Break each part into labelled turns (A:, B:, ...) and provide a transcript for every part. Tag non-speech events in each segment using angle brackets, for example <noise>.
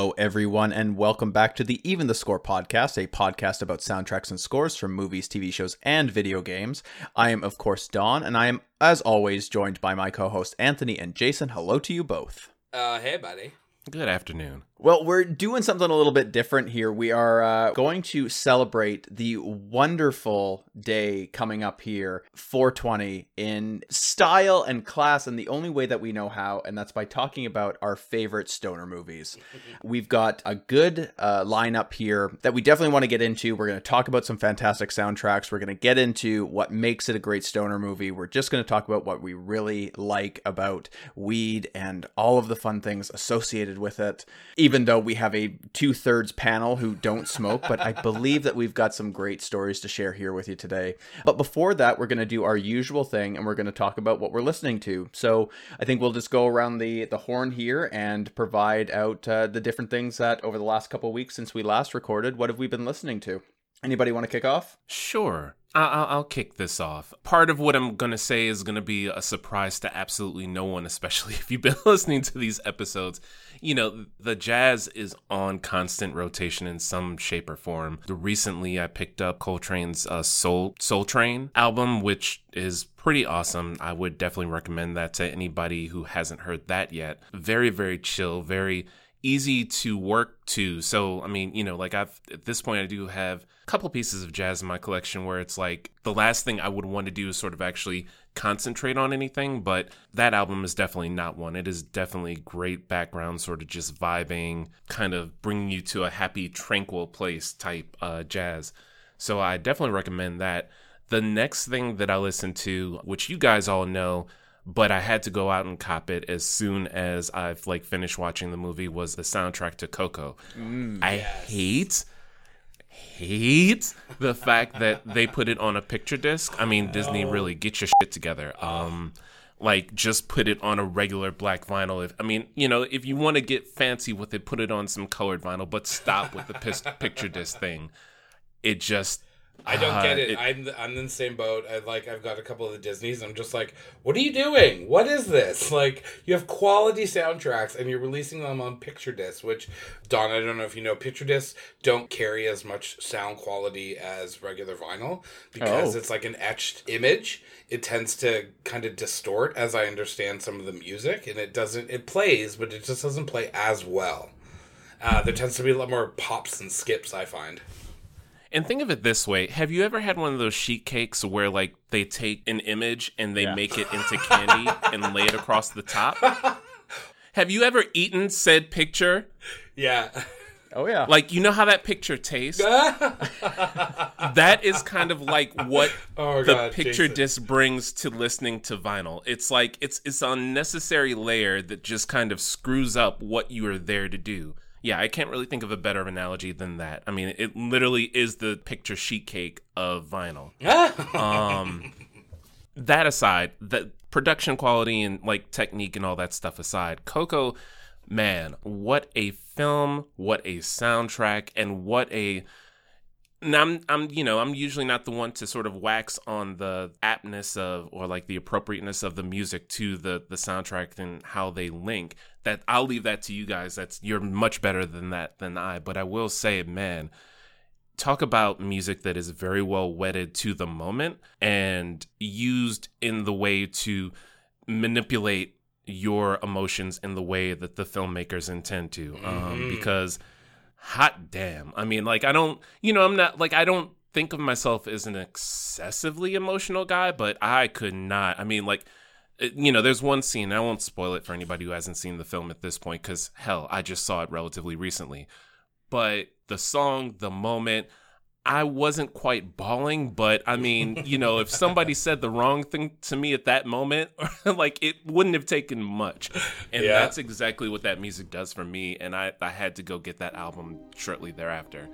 A: Hello, everyone, and welcome back to the Even the Score podcast, a podcast about soundtracks and scores from movies, TV shows, and video games. I am, of course, Don, and I am, as always, joined by my co host Anthony and Jason. Hello to you both.
B: Uh, hey, buddy.
C: Good afternoon.
A: Well, we're doing something a little bit different here. We are uh, going to celebrate the wonderful day coming up here, 420, in style and class, and the only way that we know how, and that's by talking about our favorite stoner movies. <laughs> We've got a good uh, lineup here that we definitely want to get into. We're going to talk about some fantastic soundtracks. We're going to get into what makes it a great stoner movie. We're just going to talk about what we really like about weed and all of the fun things associated with it even though we have a two thirds panel who don't smoke, but I believe that we've got some great stories to share here with you today. But before that, we're going to do our usual thing and we're going to talk about what we're listening to. So I think we'll just go around the, the horn here and provide out uh, the different things that over the last couple weeks since we last recorded, what have we been listening to? Anybody want to kick off?
C: Sure. I'll kick this off. Part of what I'm going to say is going to be a surprise to absolutely no one, especially <laughs> if you've been <laughs> listening to these episodes. You know, the jazz is on constant rotation in some shape or form. Recently, I picked up Coltrane's uh, Soul Soultrane album, which is pretty awesome. I would definitely recommend that to anybody who hasn't heard that yet. Very, very chill, very easy to work to. So, I mean, you know, like I've at this point, I do have a couple pieces of jazz in my collection where it's like the last thing I would want to do is sort of actually concentrate on anything, but that album is definitely not one. It is definitely great background, sort of just vibing, kind of bringing you to a happy, tranquil place type uh, jazz. So, I definitely recommend that. The next thing that I listened to, which you guys all know, but I had to go out and cop it as soon as I've like finished watching the movie was the soundtrack to Coco. Mm, I yes. hate hate the fact that they put it on a picture disc. I mean, Disney really get your shit together. Um like just put it on a regular black vinyl. If I mean, you know, if you want to get fancy with it, put it on some colored vinyl, but stop with the <laughs> picture disc thing. It just
B: I don't uh, get it. it. I'm I'm in the same boat. I like I've got a couple of the Disney's. I'm just like, what are you doing? What is this? <laughs> Like you have quality soundtracks and you're releasing them on picture discs, which Don, I don't know if you know, picture discs don't carry as much sound quality as regular vinyl because oh. it's like an etched image. It tends to kind of distort, as I understand some of the music, and it doesn't. It plays, but it just doesn't play as well. Uh, there tends to be a lot more pops and skips. I find.
C: And think of it this way: Have you ever had one of those sheet cakes where like they take an image and they yeah. make it into candy <laughs> and lay it across the top? Have you ever eaten said picture?
B: Yeah.
A: Oh yeah.
C: Like you know how that picture tastes? <laughs> that is kind of like what oh, the God, picture Jason. disc brings to listening to vinyl. It's like it's it's an unnecessary layer that just kind of screws up what you are there to do yeah, I can't really think of a better analogy than that. I mean, it literally is the picture sheet cake of vinyl. <laughs> um, that aside, the production quality and like technique and all that stuff aside, Coco, man, what a film, what a soundtrack, and what a now I'm I'm you know I'm usually not the one to sort of wax on the aptness of or like the appropriateness of the music to the the soundtrack and how they link. That I'll leave that to you guys. That's you're much better than that than I. But I will say, man, talk about music that is very well wedded to the moment and used in the way to manipulate your emotions in the way that the filmmakers intend to. Um, mm-hmm. Because hot damn. I mean, like, I don't, you know, I'm not, like, I don't think of myself as an excessively emotional guy, but I could not. I mean, like, eh, you know, there's one scene, I won't spoil it for anybody who hasn't seen the film at this point, because hell, I just saw it relatively recently. But the song, the moment, I wasn't quite bawling, but I mean, you know, if somebody said the wrong thing to me at that moment, <laughs> like it wouldn't have taken much. And yeah. that's exactly what that music does for me. And I, I had to go get that album shortly thereafter.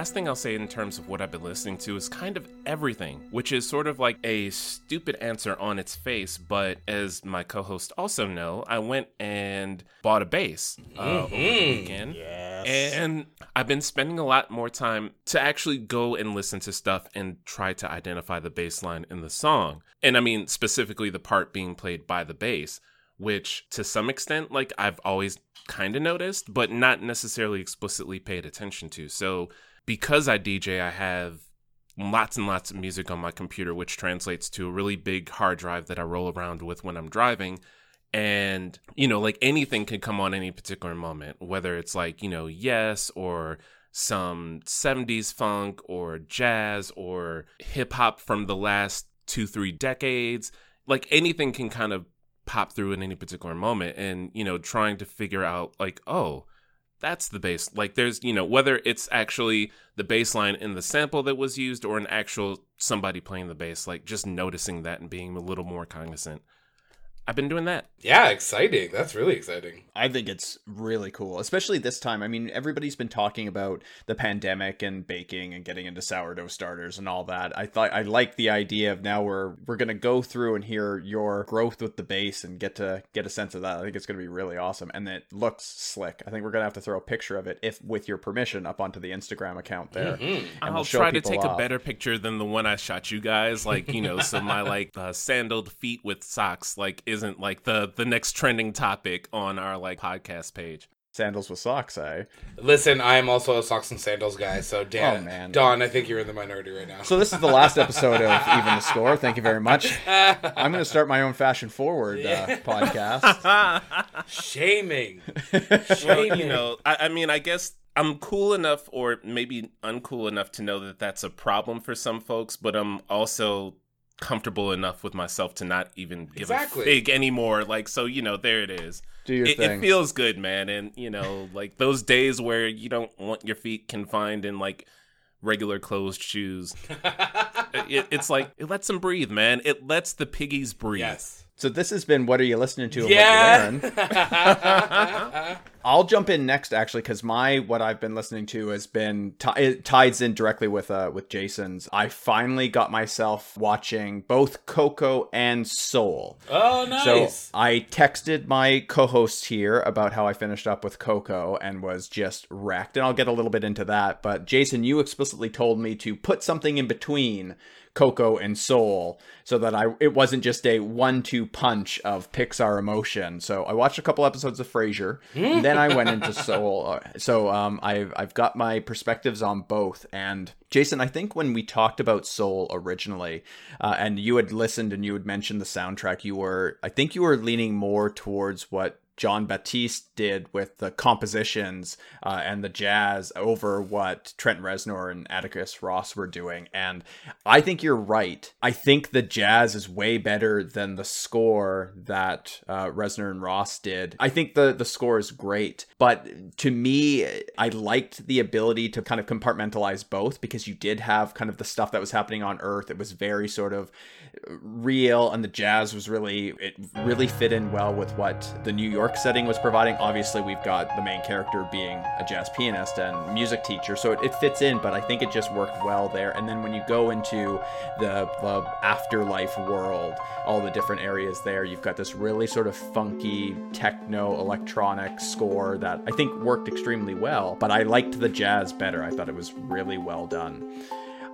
C: Last thing I'll say in terms of what I've been listening to is kind of everything, which is sort of like a stupid answer on its face. But as my co host also know, I went and bought a bass uh, mm-hmm. over the mm-hmm. weekend. Yes. And I've been spending a lot more time to actually go and listen to stuff and try to identify the bass line in the song. And I mean, specifically the part being played by the bass which to some extent, like I've always kind of noticed, but not necessarily explicitly paid attention to. So because I DJ, I have lots and lots of music on my computer, which translates to a really big hard drive that I roll around with when I'm driving. And, you know, like anything can come on any particular moment, whether it's like, you know, yes, or some 70s funk, or jazz, or hip hop from the last two, three decades. Like anything can kind of pop through in any particular moment and you know trying to figure out like oh that's the bass like there's you know whether it's actually the bass line in the sample that was used or an actual somebody playing the bass like just noticing that and being a little more cognizant I've been doing that.
B: Yeah, exciting. That's really exciting.
A: I think it's really cool, especially this time. I mean, everybody's been talking about the pandemic and baking and getting into sourdough starters and all that. I thought I like the idea of now we're we're going to go through and hear your growth with the bass and get to get a sense of that. I think it's going to be really awesome and it looks slick. I think we're going to have to throw a picture of it if with your permission up onto the Instagram account there. Mm-hmm.
C: I'll we'll try to take off. a better picture than the one I shot you guys like, you know, so my <laughs> like uh, sandaled feet with socks like is isn't like the the next trending topic on our like podcast page.
A: Sandals with socks, eh?
B: Listen, I am also a socks and sandals guy. So, Dan, oh, man. Don, I think you're in the minority right now.
A: So, this is the last episode of Even the Score. Thank you very much. <laughs> I'm going to start my own fashion forward uh, podcast. <laughs>
B: Shaming. <laughs>
C: Shaming. you know, I, I mean, I guess I'm cool enough, or maybe uncool enough, to know that that's a problem for some folks, but I'm also comfortable enough with myself to not even give exactly. a fig anymore. Like, so you know, there it is.
A: Do your
C: it,
A: thing.
C: It feels good, man. And you know, like those days where you don't want your feet confined in like regular closed shoes. <laughs> it, it's like it lets them breathe, man. It lets the piggies breathe.
B: Yes.
A: So this has been what are you listening to?
B: yeah. <laughs> <laughs>
A: I'll jump in next actually because my what I've been listening to has been t- it ties in directly with uh with Jason's. I finally got myself watching both Coco and Soul.
B: Oh, nice.
A: So I texted my co-host here about how I finished up with Coco and was just wrecked, and I'll get a little bit into that. But Jason, you explicitly told me to put something in between Coco and Soul so that I it wasn't just a one-two punch of Pixar emotion. So I watched a couple episodes of Frasier, then I went <laughs> into Soul. So um, I've I've got my perspectives on both. And Jason, I think when we talked about Soul originally, uh, and you had listened and you had mentioned the soundtrack, you were I think you were leaning more towards what Jon Batiste did with the compositions uh, and the jazz over what Trent Reznor and Atticus Ross were doing. And I think you're right. I think the jazz is way better than the score that uh, Reznor and Ross did. I think the, the score is great. But to me, I liked the ability to kind of compartmentalize both because you did have kind of the stuff that was happening on Earth. It was very sort of real and the jazz was really, it really fit in well with what the New York setting was providing. Obviously, we've got the main character being a jazz pianist and music teacher, so it, it fits in, but I think it just worked well there. And then when you go into the, the afterlife world, all the different areas there, you've got this really sort of funky techno electronic score that I think worked extremely well, but I liked the jazz better. I thought it was really well done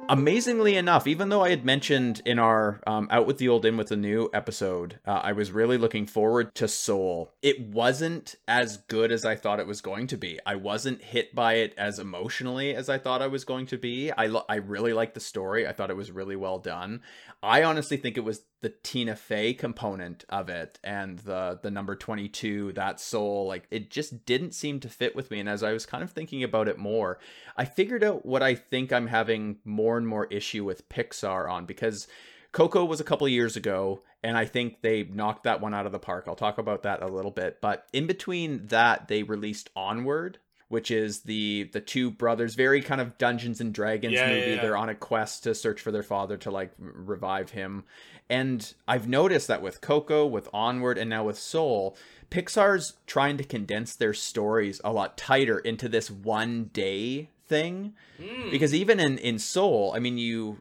A: amazingly enough, even though I had mentioned in our um, Out with the Old, In with the New episode, uh, I was really looking forward to Soul. It wasn't as good as I thought it was going to be. I wasn't hit by it as emotionally as I thought I was going to be. I, lo- I really liked the story, I thought it was really well done. I honestly think it was the Tina Fey component of it and the the number 22 that soul like it just didn't seem to fit with me and as I was kind of thinking about it more I figured out what I think I'm having more and more issue with Pixar on because Coco was a couple years ago and I think they knocked that one out of the park. I'll talk about that a little bit, but in between that they released Onward which is the the two brothers very kind of dungeons and dragons yeah, movie yeah, yeah. they're on a quest to search for their father to like revive him and i've noticed that with coco with onward and now with soul pixar's trying to condense their stories a lot tighter into this one day thing mm. because even in in Soul, I mean you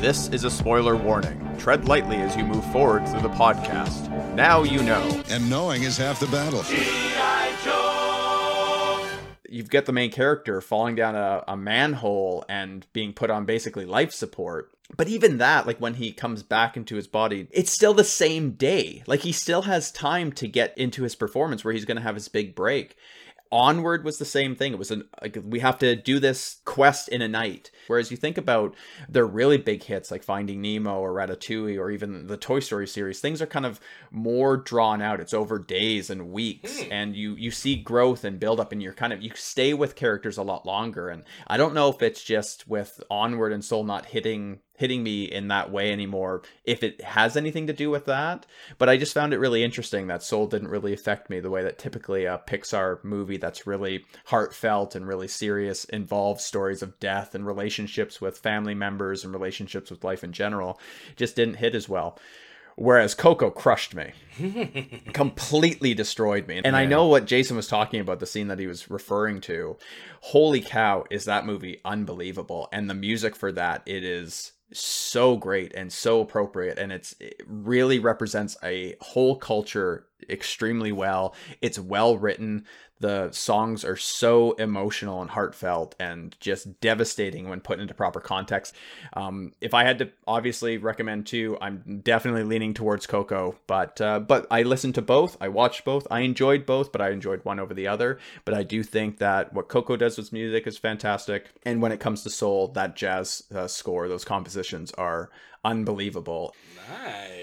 A: This is a spoiler warning. Tread lightly as you move forward through the podcast. Now you know.
D: And knowing is half the battle.
A: You've got the main character falling down a, a manhole and being put on basically life support. But even that, like when he comes back into his body, it's still the same day. Like he still has time to get into his performance where he's going to have his big break. Onward was the same thing. It was an like we have to do this quest in a night. Whereas you think about their really big hits like Finding Nemo or Ratatouille or even the Toy Story series, things are kind of more drawn out. It's over days and weeks, mm. and you you see growth and build up, and you're kind of you stay with characters a lot longer. And I don't know if it's just with Onward and Soul not hitting hitting me in that way anymore if it has anything to do with that but i just found it really interesting that soul didn't really affect me the way that typically a pixar movie that's really heartfelt and really serious involves stories of death and relationships with family members and relationships with life in general just didn't hit as well Whereas Coco crushed me, <laughs> completely destroyed me. And. I know what Jason was talking about, the scene that he was referring to. Holy cow, is that movie unbelievable. And the music for that, it is so great and so appropriate and it's it really represents a whole culture extremely well it's well written the songs are so emotional and heartfelt and just devastating when put into proper context. Um, if I had to obviously recommend two, I'm definitely leaning towards Coco, but uh, but I listened to both, I watched both, I enjoyed both, but I enjoyed one over the other. But I do think that what Coco does with music is fantastic, and when it comes to soul, that jazz uh, score, those compositions are unbelievable.
B: Nice.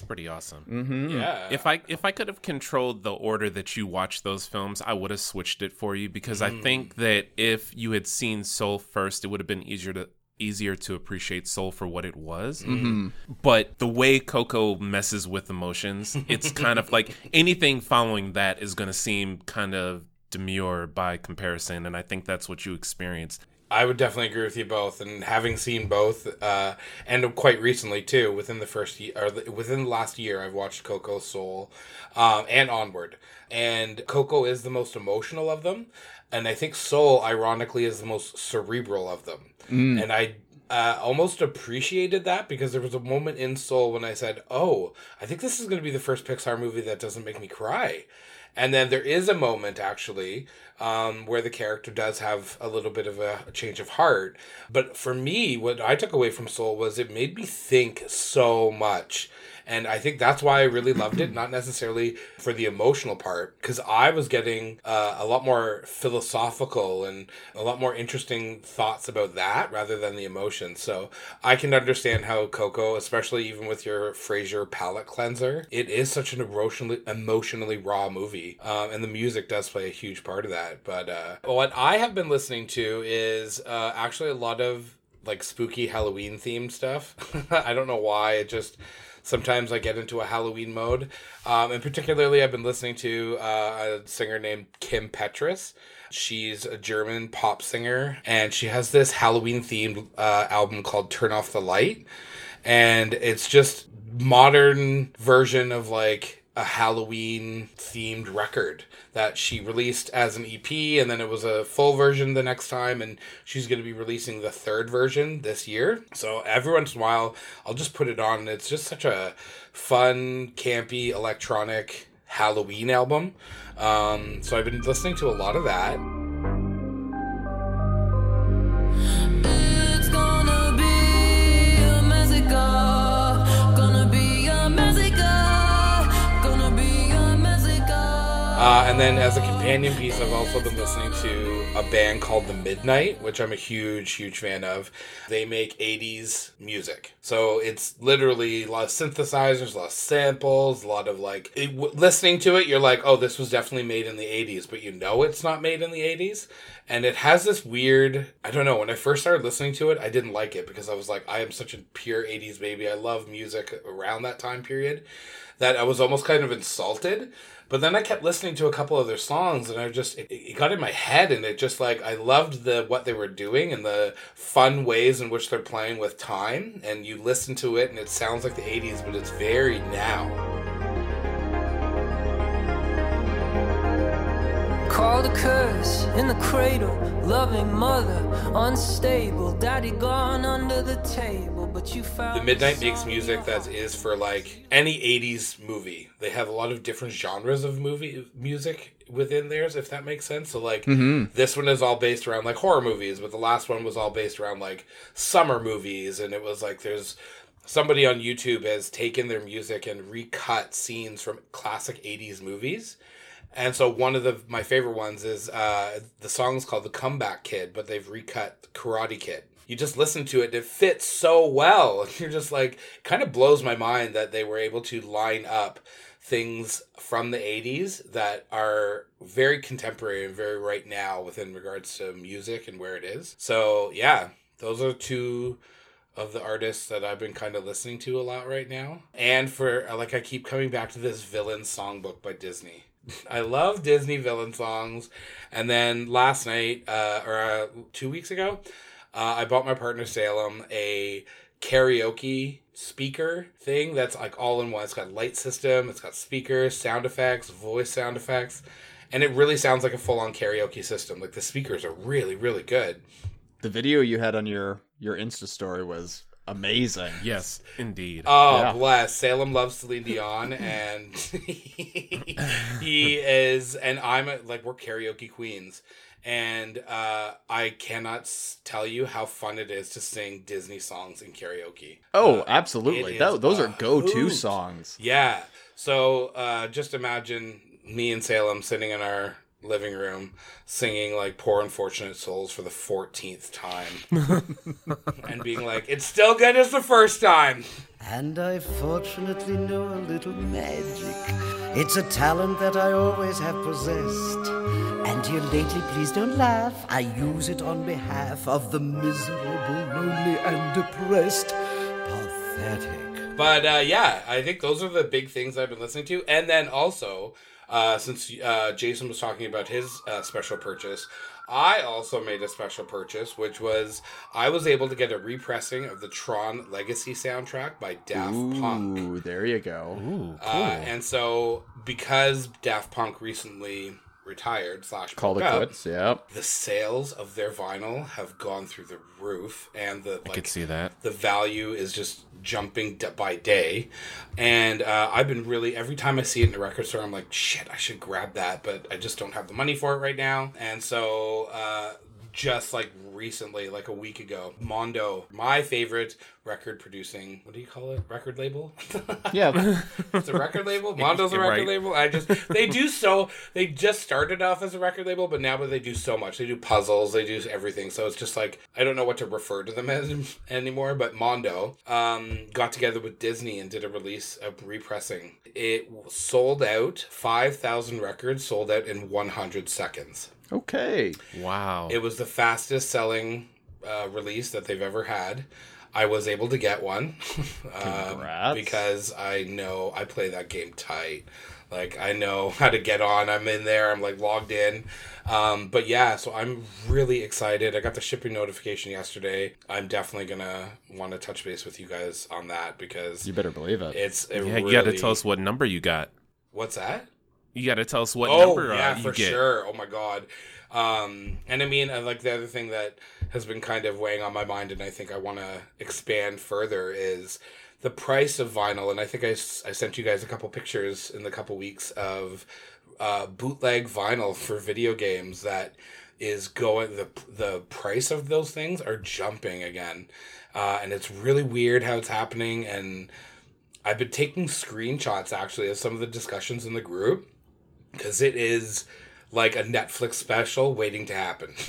C: It's pretty awesome.
A: Mm-hmm.
B: Yeah.
C: If I if I could have controlled the order that you watch those films, I would have switched it for you because mm. I think that if you had seen Soul first, it would have been easier to easier to appreciate Soul for what it was.
A: Mm-hmm.
C: But the way Coco messes with emotions, it's <laughs> kind of like anything following that is going to seem kind of demure by comparison and i think that's what you experienced
B: I would definitely agree with you both, and having seen both, uh, and quite recently too, within the first year or within the last year, I've watched Coco, Soul, um, and Onward, and Coco is the most emotional of them, and I think Soul, ironically, is the most cerebral of them,
A: mm.
B: and I uh, almost appreciated that because there was a moment in Soul when I said, "Oh, I think this is going to be the first Pixar movie that doesn't make me cry." And then there is a moment actually um, where the character does have a little bit of a, a, change of heart. But for me, what I took away from Soul was it made me think so much. And I think that's why I really loved it, not necessarily for the emotional part, because I was getting uh, a lot more philosophical and a lot more interesting thoughts about that rather than the emotion. So I can understand how Coco, especially even with your Frasier palate cleanser, it is such an emotionally emotionally raw movie, um, and the music does play a huge part of that. But uh, what I have been listening to is uh, actually a lot of like spooky Halloween themed stuff. <laughs> I don't know why it just sometimes I get into a Halloween mode. Um, and particularly, I've been listening to uh, a singer named Kim Petras. She's a German pop singer, and she has this Halloween themed uh, album called Turn Off the Light. And it's just modern version of like a Halloween themed record that she released as an EP, and then it was a full version the next time, and she's going to be releasing the third version this year. So every once in a while, I'll just put it on, and it's just such a fun, campy, electronic Halloween album. Um, so I've been listening to a lot of that. Uh, and then as a companion piece, I've also been listening to a band called The Midnight, which I'm a huge, huge fan of. They make 80s music. So it's literally a lot of synthesizers, a lot of samples, a lot of like, it, w- listening to it, you're like, oh, this was definitely made in the 80s, but you know it's not made in the 80s. And it has this weird, I don't know, when I first started listening to it, I didn't like it because I was like, I am such a pure 80s baby. I love music around that time period that I was almost kind of insulted but then I kept listening to a couple of their songs, and I just it, it, got in my head, and it just like I loved the what they were doing and the fun ways in which they're playing with time. And you listen to it, and it sounds like the '80s, but it's very now.
D: Called a curse in the cradle, loving mother, unstable, daddy gone under the table. But you found
B: the Midnight makes music that is for like any 80s movie. They have a lot of different genres of movie music within theirs, if that makes sense. So like mm-hmm. this one is all based around like horror movies, but the last one was all based around like summer movies, and it was like there's somebody on YouTube has taken their music and recut scenes from classic 80s movies and so one of the my favorite ones is uh, the song's called "The Comeback Kid," but they've recut "Karate Kid." You just listen to it; it fits so well. <laughs> You're just like, kind of blows my mind that they were able to line up things from the 80s that are very contemporary and very right now within regards to music and where it is. So, yeah, those are two of the artists that I've been kind of listening to a lot right now. And for like I keep coming back to this villain songbook by Disney. <laughs> I love Disney villain songs. And then last night, uh, or uh, two weeks ago, uh, I bought my partner Salem a karaoke speaker thing that's like all in one. It's got light system, it's got speakers, sound effects, voice sound effects, and it really sounds like a full on karaoke system. Like the speakers are really, really good.
A: The video you had on your your Insta story was amazing.
C: Yes, indeed.
B: Oh, yeah. bless. Salem loves Celine Dion, <laughs> and he, <laughs> he is, and I'm a, like we're karaoke queens, and uh, I cannot tell you how fun it is to sing Disney songs in karaoke.
A: Oh, uh, absolutely. That, those are go-to hoot. songs.
B: Yeah. So uh, just imagine me and Salem sitting in our living room singing like poor unfortunate souls for the 14th time <laughs> and being like it's still good as the first time
E: and i fortunately know a little magic it's a talent that i always have possessed and here lately please don't laugh. I use it on behalf of the miserable lonely and depressed. Pathetic.
B: But uh, yeah i think those are the big things i've been listening to. And then also uh, since uh, Jason was talking about his uh, special purchase, I also made a special purchase, which was I was able to get a repressing of the Tron Legacy soundtrack by Daft Ooh, Punk.
A: There you go.
C: Ooh,
B: uh, and so because Daft Punk recently retired slash
A: called it quits. Yeah.
B: The sales of their vinyl have gone through the roof, and the like,
C: I could see that
B: the value is just jumping by day. And uh, I've been really every time I see it in the record store, I'm like, shit, I should grab that, but I just don't have the money for it right now. And so uh, just like recently, like a week ago, Mondo, my favorite record producing, what do you call it? Record label? <laughs>
A: yeah.
B: it's a record label. <laughs> Mondo's a record right. label. I just, they do so, they just started off as a record label, but now they do so much. They do puzzles, they do everything. So it's just like, I don't know what to refer to them as <laughs> anymore, but Mondo um, got together with Disney and did a release, of repressing. It sold out, 5,000 records sold out in 100 seconds.
A: Okay.
C: Wow.
B: It was the fastest selling uh, release that they've ever had. I was able to get one <laughs> uh, because I know I play that game tight. Like I know <laughs> how to get on. I'm in there. I'm like logged in. Um, but yeah, so I'm really excited. I got the shipping notification yesterday. I'm definitely gonna want to touch base with you guys on that because
A: you better believe it.
B: It's
C: it
B: yeah.
C: Really... You got to tell us what number you got.
B: What's that?
C: You got to tell us what
B: oh,
C: number.
B: yeah,
C: uh, you
B: for
C: get.
B: sure. Oh my god. Um, and I mean, uh, like the other thing that has been kind of weighing on my mind, and I think I want to expand further is the price of vinyl. And I think I, I sent you guys a couple pictures in the couple weeks of uh, bootleg vinyl for video games that is going the the price of those things are jumping again, uh, and it's really weird how it's happening. And I've been taking screenshots actually of some of the discussions in the group because it is like a Netflix special waiting to happen. <laughs>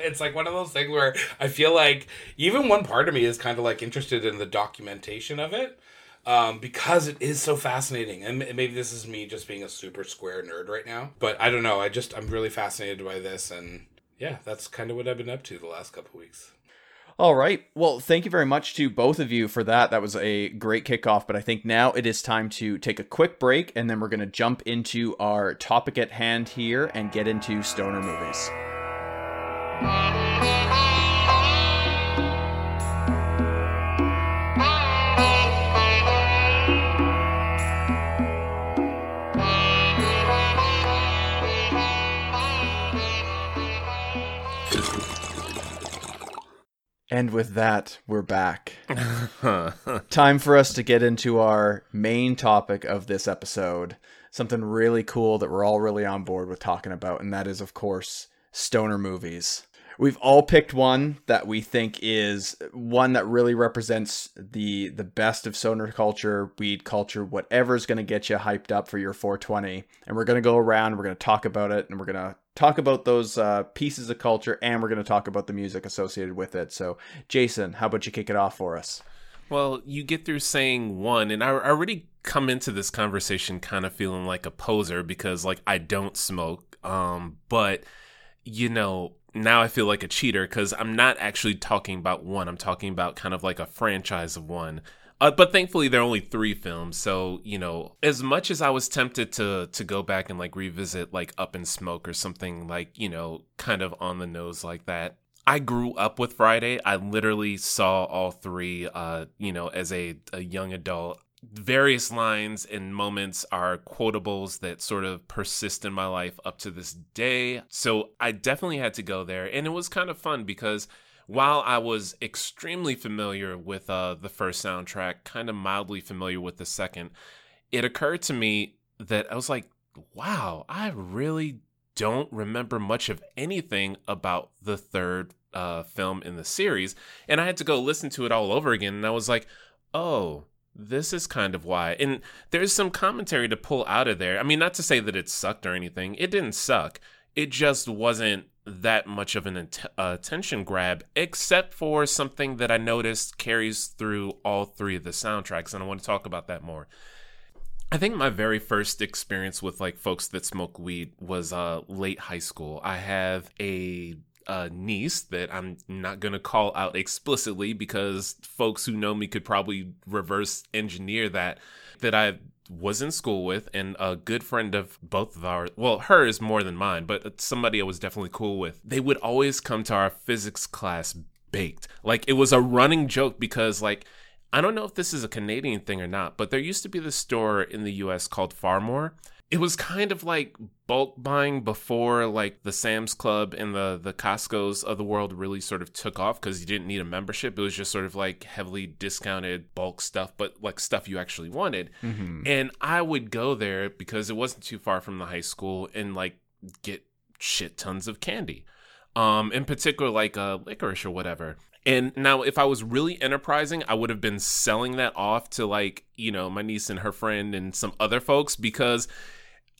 B: it's like one of those things where I feel like even one part of me is kind of like interested in the documentation of it um, because it is so fascinating. And maybe this is me just being a super square nerd right now, but I don't know. I just I'm really fascinated by this, and yeah, that's kind of what I've been up to the last couple weeks.
A: All right. Well, thank you very much to both of you for that. That was a great kickoff. But I think now it is time to take a quick break, and then we're going to jump into our topic at hand here and get into stoner movies. And with that, we're back. <laughs> Time for us to get into our main topic of this episode. Something really cool that we're all really on board with talking about, and that is, of course, stoner movies. We've all picked one that we think is one that really represents the the best of stoner culture, weed culture, whatever's going to get you hyped up for your 420. And we're going to go around, we're going to talk about it, and we're going to talk about those uh, pieces of culture, and we're going to talk about the music associated with it. So, Jason, how about you kick it off for us?
C: Well, you get through saying one, and I already come into this conversation kind of feeling like a poser because, like, I don't smoke. Um, but you know, now I feel like a cheater because I'm not actually talking about one. I'm talking about kind of like a franchise of one. Uh, but thankfully, there are only three films, so you know, as much as I was tempted to to go back and like revisit like Up in Smoke or something like you know, kind of on the nose like that, I grew up with Friday. I literally saw all three, uh, you know, as a, a young adult various lines and moments are quotables that sort of persist in my life up to this day. So I definitely had to go there. And it was kind of fun because while I was extremely familiar with uh, the first soundtrack, kind of mildly familiar with the second, it occurred to me that I was like, wow, I really don't remember much of anything about the third uh, film in the series. And I had to go listen to it all over again. And I was like, oh, this is kind of why. And there's some commentary to pull out of there. I mean, not to say that it sucked or anything, it didn't suck. It just wasn't that much of an att- attention grab, except for something that I noticed carries through all three of the soundtracks. And I want to talk about that more. I think my very first experience with like folks that smoke weed was uh late high school. I have a a niece that I'm not going to call out explicitly because folks who know me could probably reverse engineer that that I was in school with and a good friend of both of our well her is more than mine but somebody I was definitely cool with. They would always come to our physics class baked. Like it was a running joke because like I don't know if this is a Canadian thing or not but there used to be this store in the US called Phar-Mor it was kind of like bulk buying before like the Sam's Club and the the Costco's of the world really sort of took off because you didn't need a membership. It was just sort of like heavily discounted bulk stuff, but like stuff you actually wanted. Mm-hmm. And I would go there because it wasn't too far from the high school and like get shit tons of candy. Um, in particular, like uh, licorice or whatever. And now, if I was really enterprising, I would have been selling that off to like, you know, my niece and her friend and some other folks because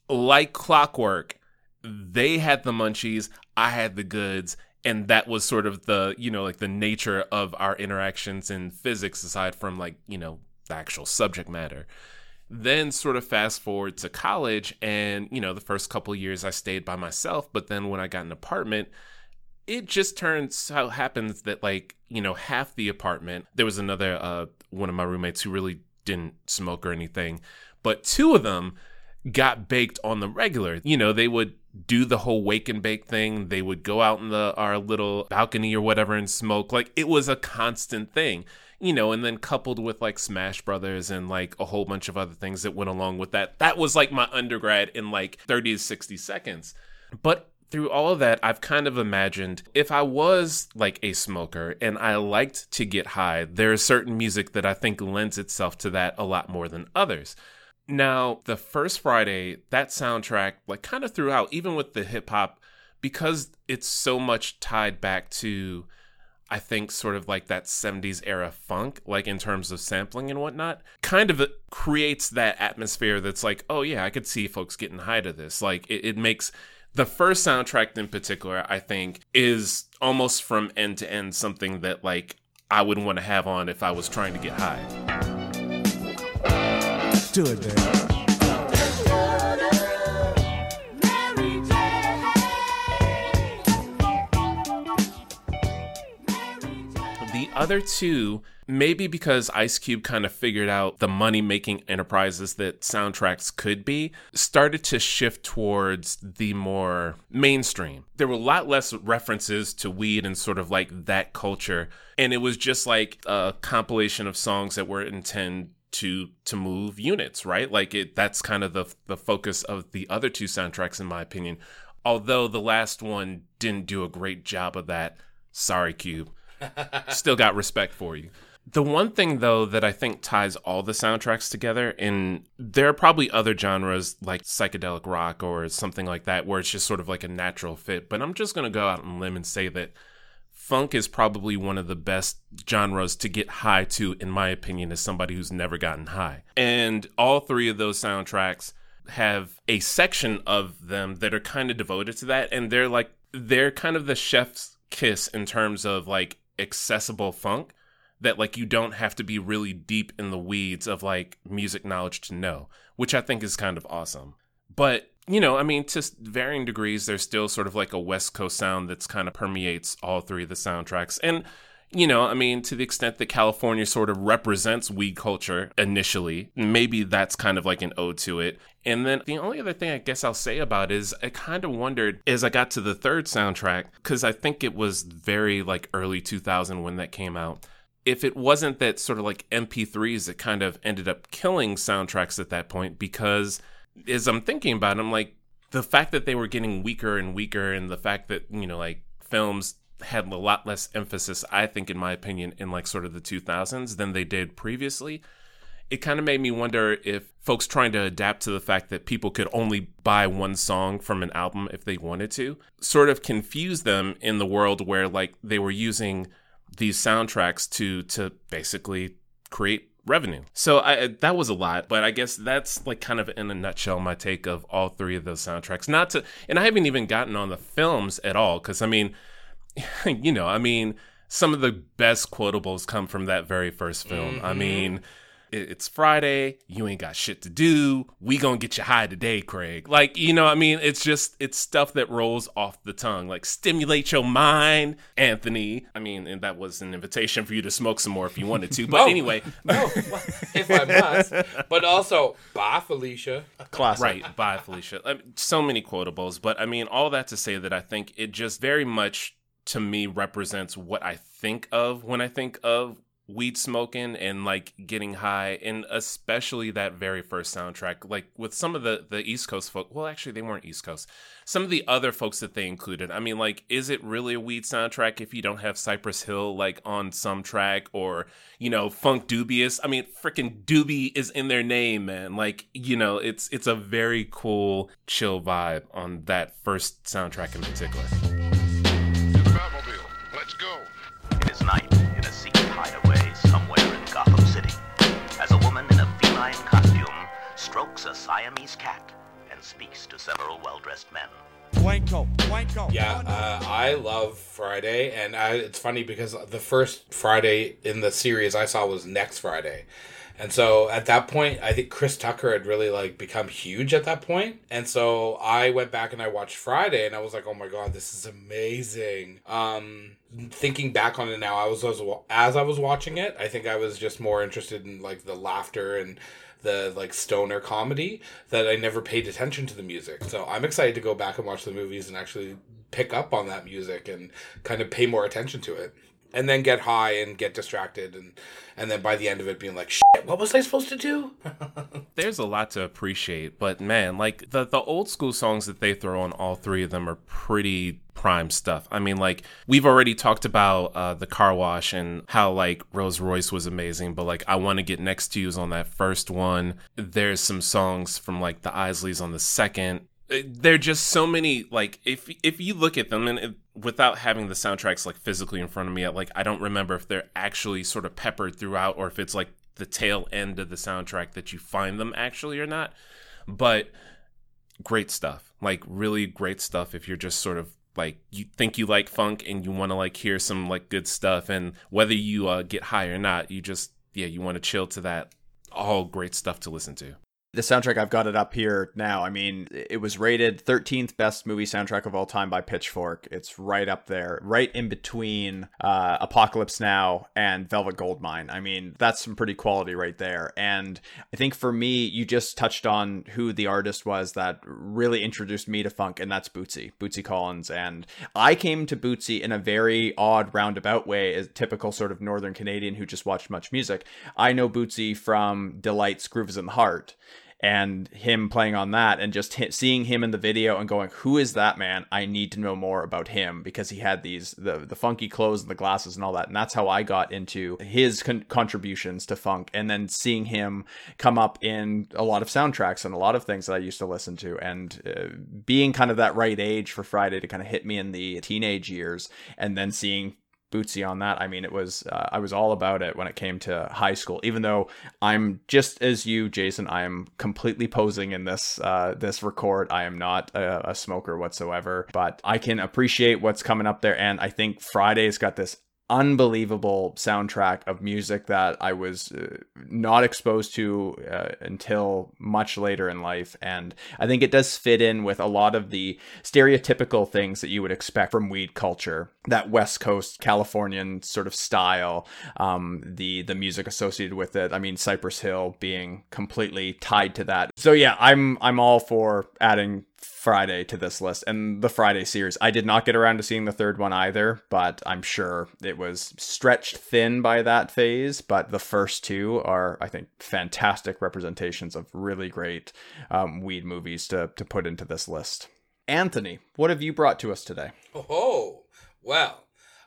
C: like clockwork, they had the munchies, I had the goods, and that was sort of the, you know, like the nature of our interactions in physics aside from like, you know, the actual subject matter. Then sort of fast forward to college and, you know, the first couple years I stayed by myself, but then when I got an apartment, it just turns how happens that like, you know, half the apartment, there was another uh one of my roommates who really didn't smoke or anything, but two of them got baked on the regular. You know, they would do the whole wake and bake thing. They would go out in the our little balcony or whatever and smoke. Like it was a constant thing. You know, and then coupled with like Smash Brothers and like a whole bunch of other things that went along with that. That was like my undergrad in like 30 to 60 seconds. But through all of that, I've kind of imagined if I was like a smoker and I liked to get high, there is certain music that I think lends itself to that a lot more than others. Now, the first Friday, that soundtrack, like kind of throughout, even with the hip hop, because it's so much tied back to, I think, sort of like that 70s era funk, like in terms of sampling and whatnot, kind of uh, creates that atmosphere that's like, oh, yeah, I could see folks getting high to this. Like, it, it makes the first soundtrack in particular, I think, is almost from end to end something that, like, I wouldn't want to have on if I was trying to get high do it. The other two, maybe because Ice Cube kind of figured out the money making enterprises that soundtracks could be, started to shift towards the more mainstream. There were a lot less references to weed and sort of like that culture. And it was just like a compilation of songs that were intended to to move units, right? Like it that's kind of the the focus of the other two soundtracks in my opinion. Although the last one didn't do a great job of that. Sorry, Cube. <laughs> still got respect for you. The one thing though that I think ties all the soundtracks together, and there are probably other genres like psychedelic rock or something like that where it's just sort of like a natural fit, but I'm just gonna go out on a limb and say that funk is probably one of the best genres to get high to, in my opinion, as somebody who's never gotten high. And all three of those soundtracks have a section of them that are kind of devoted to that, and they're like they're kind of the chef's kiss in terms of like accessible funk that like you don't have to be really deep in the weeds of like music knowledge to know, which I think is kind of awesome. But you know, I mean, to varying degrees, there's still sort of like a West Coast sound that's kind of permeates all three of the soundtracks. And, you know, I mean, to the extent that California sort of represents weed culture initially, maybe that's kind of like an ode to it. And then the only other thing I guess I'll say about is I kind of wondered as I got to the third soundtrack, because I think it was very like early 2000 when that came out if it wasn't that sort of like MP3s that kind of ended up killing soundtracks at that point, because as I'm thinking about it, I'm like, the fact that they were getting weaker and weaker, and the fact that, you know, like films had a lot less emphasis, I think, in my opinion, in like sort of the 2000s than they did previously. It kind of made me wonder if folks trying to adapt to the fact that people could only buy one song from an album if they wanted to sort of confused them in the world where like they were using these soundtracks to to basically create revenue. So I, that was a lot, but I guess that's like kind of in a nutshell my take of all three of those soundtracks. Not to, and I haven't even gotten on the films at all because I mean, <laughs> you know, I mean, some of the best quotables come from that very first film. Mm-hmm. I mean, it's Friday, you ain't got shit to do. We gonna get you high today, Craig. Like, you know, I mean, it's just it's stuff that rolls off the tongue. Like, stimulate your mind, Anthony. I mean, and that was an invitation for you to smoke some more if you wanted to. But <laughs> oh. anyway, <laughs>
B: no, if I must. But also, bye, Felicia.
C: Classic. Right, bye, Felicia. I mean, so many quotables, but I mean, all that to say that I think it just very much to me represents what I think of when I think of weed smoking and like getting high and especially that very first soundtrack like with some of the the east coast folk well actually they weren't east coast some of the other folks that they included. I mean like is it really a weed soundtrack if you don't have cypress hill like on some track or you know Funkdoobiest? I mean freaking doobie is in their name man. Like you know it's it's a very cool chill vibe on that first soundtrack in particular.
F: Let's go hideaway strokes a Siamese cat and speaks to several well-dressed men.
B: Wanko, wanko. Yeah, uh, I love Friday, and I, it's funny because the first Friday in the series I saw was next Friday, and so at that point, I think Chris Tucker had really like become huge at that point. and so I went back and I watched Friday, and I was like, oh my god, this is amazing. Um, thinking back on it now, I was, I was as I was watching it, I think I was just more interested in like the laughter and the like stoner comedy that I never paid attention to the music. So I'm excited to go back and watch the movies and actually pick up on that music and kind of pay more attention to it. And then get high and get distracted and and then by the end of it being like shit, what was I supposed to do? <laughs>
C: There's a lot to appreciate, but man, like the the old school songs that they throw on all three of them are pretty prime stuff. I mean, like we've already talked about uh, the car wash and how like Rose Royce was amazing, but like I want to get next to you's on that first one. There's some songs from like the Isleys on the second. Uh, there are just so many like if if you look at them and it, without having the soundtracks like physically in front of me, like I don't remember if they're actually sort of peppered throughout or if it's like the tail end of the soundtrack that you find them actually or not. But great stuff. Like really great stuff if you're just sort of like you think you like funk and you want to like hear some like good stuff and whether you uh, get high or not you just yeah you want to chill to that all great stuff to listen to
A: the soundtrack I've got it up here now. I mean, it was rated 13th best movie soundtrack of all time by Pitchfork. It's right up there, right in between uh, Apocalypse Now and Velvet Goldmine. I mean, that's some pretty quality right there. And I think for me, you just touched on who the artist was that really introduced me to funk, and that's Bootsy, Bootsy Collins. And I came to Bootsy in a very odd roundabout way, as typical sort of Northern Canadian who just watched MuchMusic. I know Bootsy from Deee-Lite's Grooves in the Heart and him playing on that and just seeing him in the video and going, "Who is that man? I need to know more about him because he had these the the funky clothes and the glasses and all that." And that's how I got into his con- contributions to funk and then seeing him come up in a lot of soundtracks and a lot of things that I used to listen to and uh, being kind of that right age for Friday to kind of hit me in the teenage years and then seeing Bootsy on that. I mean, it was uh, I was all about it when it came to high school. Even though I'm just as you, Jason, I am completely posing in this uh, this record. I am not a, a smoker whatsoever, but I can appreciate what's coming up there. And I think Friday's got this unbelievable soundtrack of music that I was uh, not exposed to uh, until much later in life. And I think it does fit in with a lot of the stereotypical things that you would expect from weed culture, that West Coast Californian sort of style, um, the the music associated with it. I mean, Cypress Hill being completely tied to that. So yeah, I'm I'm all for adding Friday to this list and the Friday series. I did not get around to seeing the third one either, but I'm sure it was stretched thin by that phase. But the first two are, I think, fantastic representations of really great um, weed movies to, to put into this list. Anthony, what have you brought to us today?
B: Oh, well,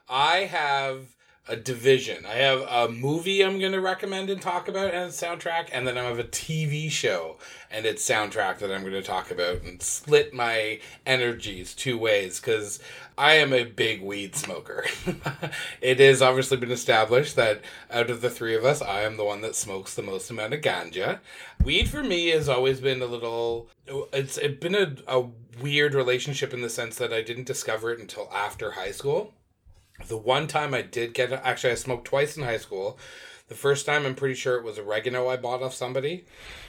B: I have a division. I have a movie I'm going to recommend and talk about and its soundtrack, and then I have a TV show and its soundtrack that I'm going to talk about and split my energies two ways because I am a big weed smoker. <laughs> it has obviously been established that out of the three of us, I am the one that smokes the most amount of ganja. Weed for me has always been a little. It's, it's been a, a weird relationship in the sense that I didn't discover it until after high school the one time I did get actually, I smoked twice in high school. The first time, I'm pretty sure it was oregano I bought off somebody,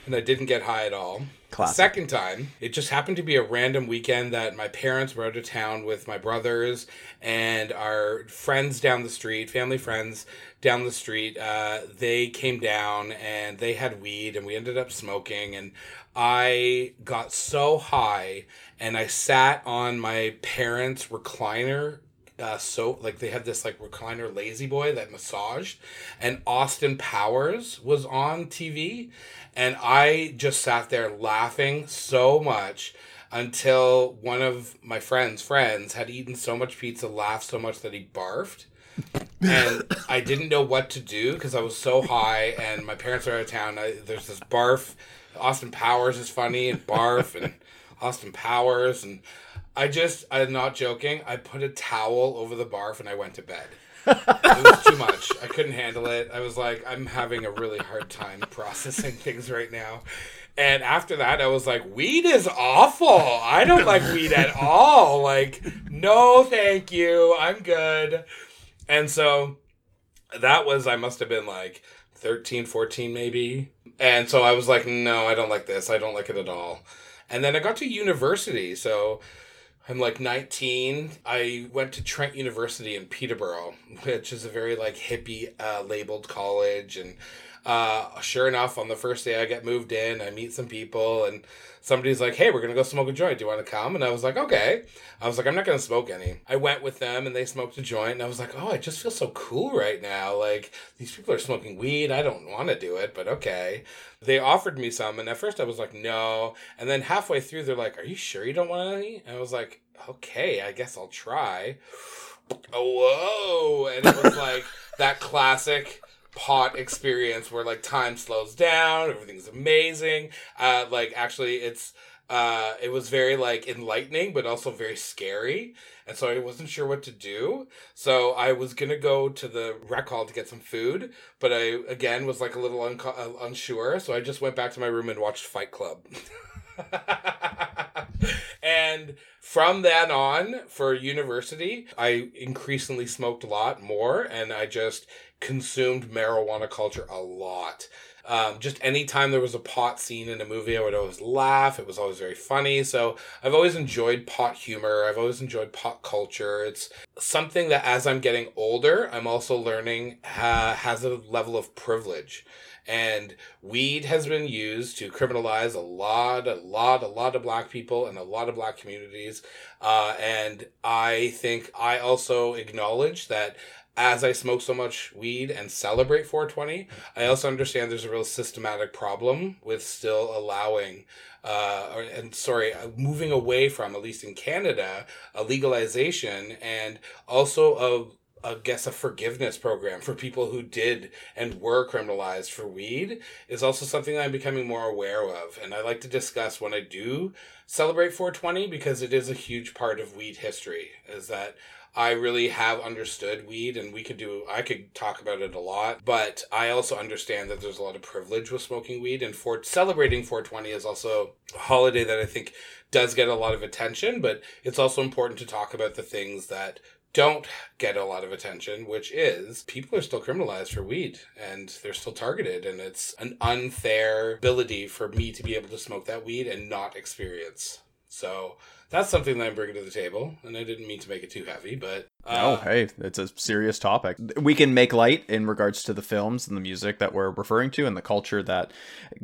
B: and I didn't get high at all. Classic. The second time, it just happened to be a random weekend that my parents were out of town with my brothers and our friends down the street, family friends down the street. Uh, they came down and they had weed, and we ended up smoking. And I got so high, and I sat on my parents' recliner uh, so like they had this like recliner lazy boy that massaged and austin powers was on tv and i just sat there laughing so much until one of my friend's friends had eaten so much pizza laughed so much that he barfed and <laughs> i didn't know what to do because i was so high and my parents are out of town. I, there's this barf. Austin powers is funny and barf and <laughs> austin powers and I just, I'm not joking. I put a towel over the barf and I went to bed. it was too much. I couldn't handle it. I was like, I'm having a really hard time processing things right now. And after that, I was like, weed is awful. I don't like weed at all. Like, no, thank you. I'm good. And so that was, I must have been like 13, 14 maybe. And so I was like, no, I don't like this. I don't like it at all. And then I got to university. So I'm like 19. I went to Trent University in Peterborough, which is a very like hippie uh, labeled college. And uh, sure enough, on the first day I get moved in, I meet some people, and somebody's like, "Hey, we're gonna go smoke a joint. Do you want to come?" And I was like, "Okay." I was like, "I'm not gonna smoke any." I went with them, and they smoked a joint, and I was like, "Oh, I just feel so cool right now. Like these people are smoking weed. I don't want to do it, but okay." They offered me some, and at first I was like, "No," and then halfway through, they're like, "Are you sure you don't want any?" And I was like, "Okay, I guess I'll try." <sighs> Oh, whoa! And it was like that classic pot experience where like time slows down, everything's amazing. Uh, like actually, it's uh, it was very like enlightening, but also very scary. And so I wasn't sure what to do. So I was gonna go to the rec hall to get some food, but I again was like a little un- uh, unsure. So I just went back to my room and watched Fight Club. <laughs> and from then on for university i increasingly smoked a lot more and i just consumed marijuana culture a lot um, just anytime there was a pot scene in a movie, I would always laugh. It was always very funny. So I've always enjoyed pot humor. I've always enjoyed pot culture. It's something that as I'm getting older, I'm also learning has a level of privilege. And weed has been used to criminalize a lot, a lot, a lot of black people and a lot of black communities. Uh, and I think I also acknowledge that as I smoke so much weed and celebrate 420, I also understand there's a real systematic problem with still allowing uh, or, and sorry, uh, moving away from, at least in Canada, a legalization and also a, I guess, a forgiveness program for people who did and were criminalized for weed is also something I'm becoming more aware of. And I like to discuss when I do celebrate 420 because it is a huge part of weed history, is that I really have understood weed and we could do I could talk about it a lot, but I also understand that there's a lot of privilege with smoking weed and for celebrating 420 is also a holiday that I think does get a lot of attention, but it's also important to talk about the things that don't get a lot of attention, which is people are still criminalized for weed and they're still targeted. And it's an unfair ability for me to be able to smoke that weed and not experience. So that's something that I'm bringing to the table, and I didn't mean to make it too heavy, but
A: uh, oh, hey, it's a serious topic. We can make light in regards to the films and the music that we're referring to, and the culture that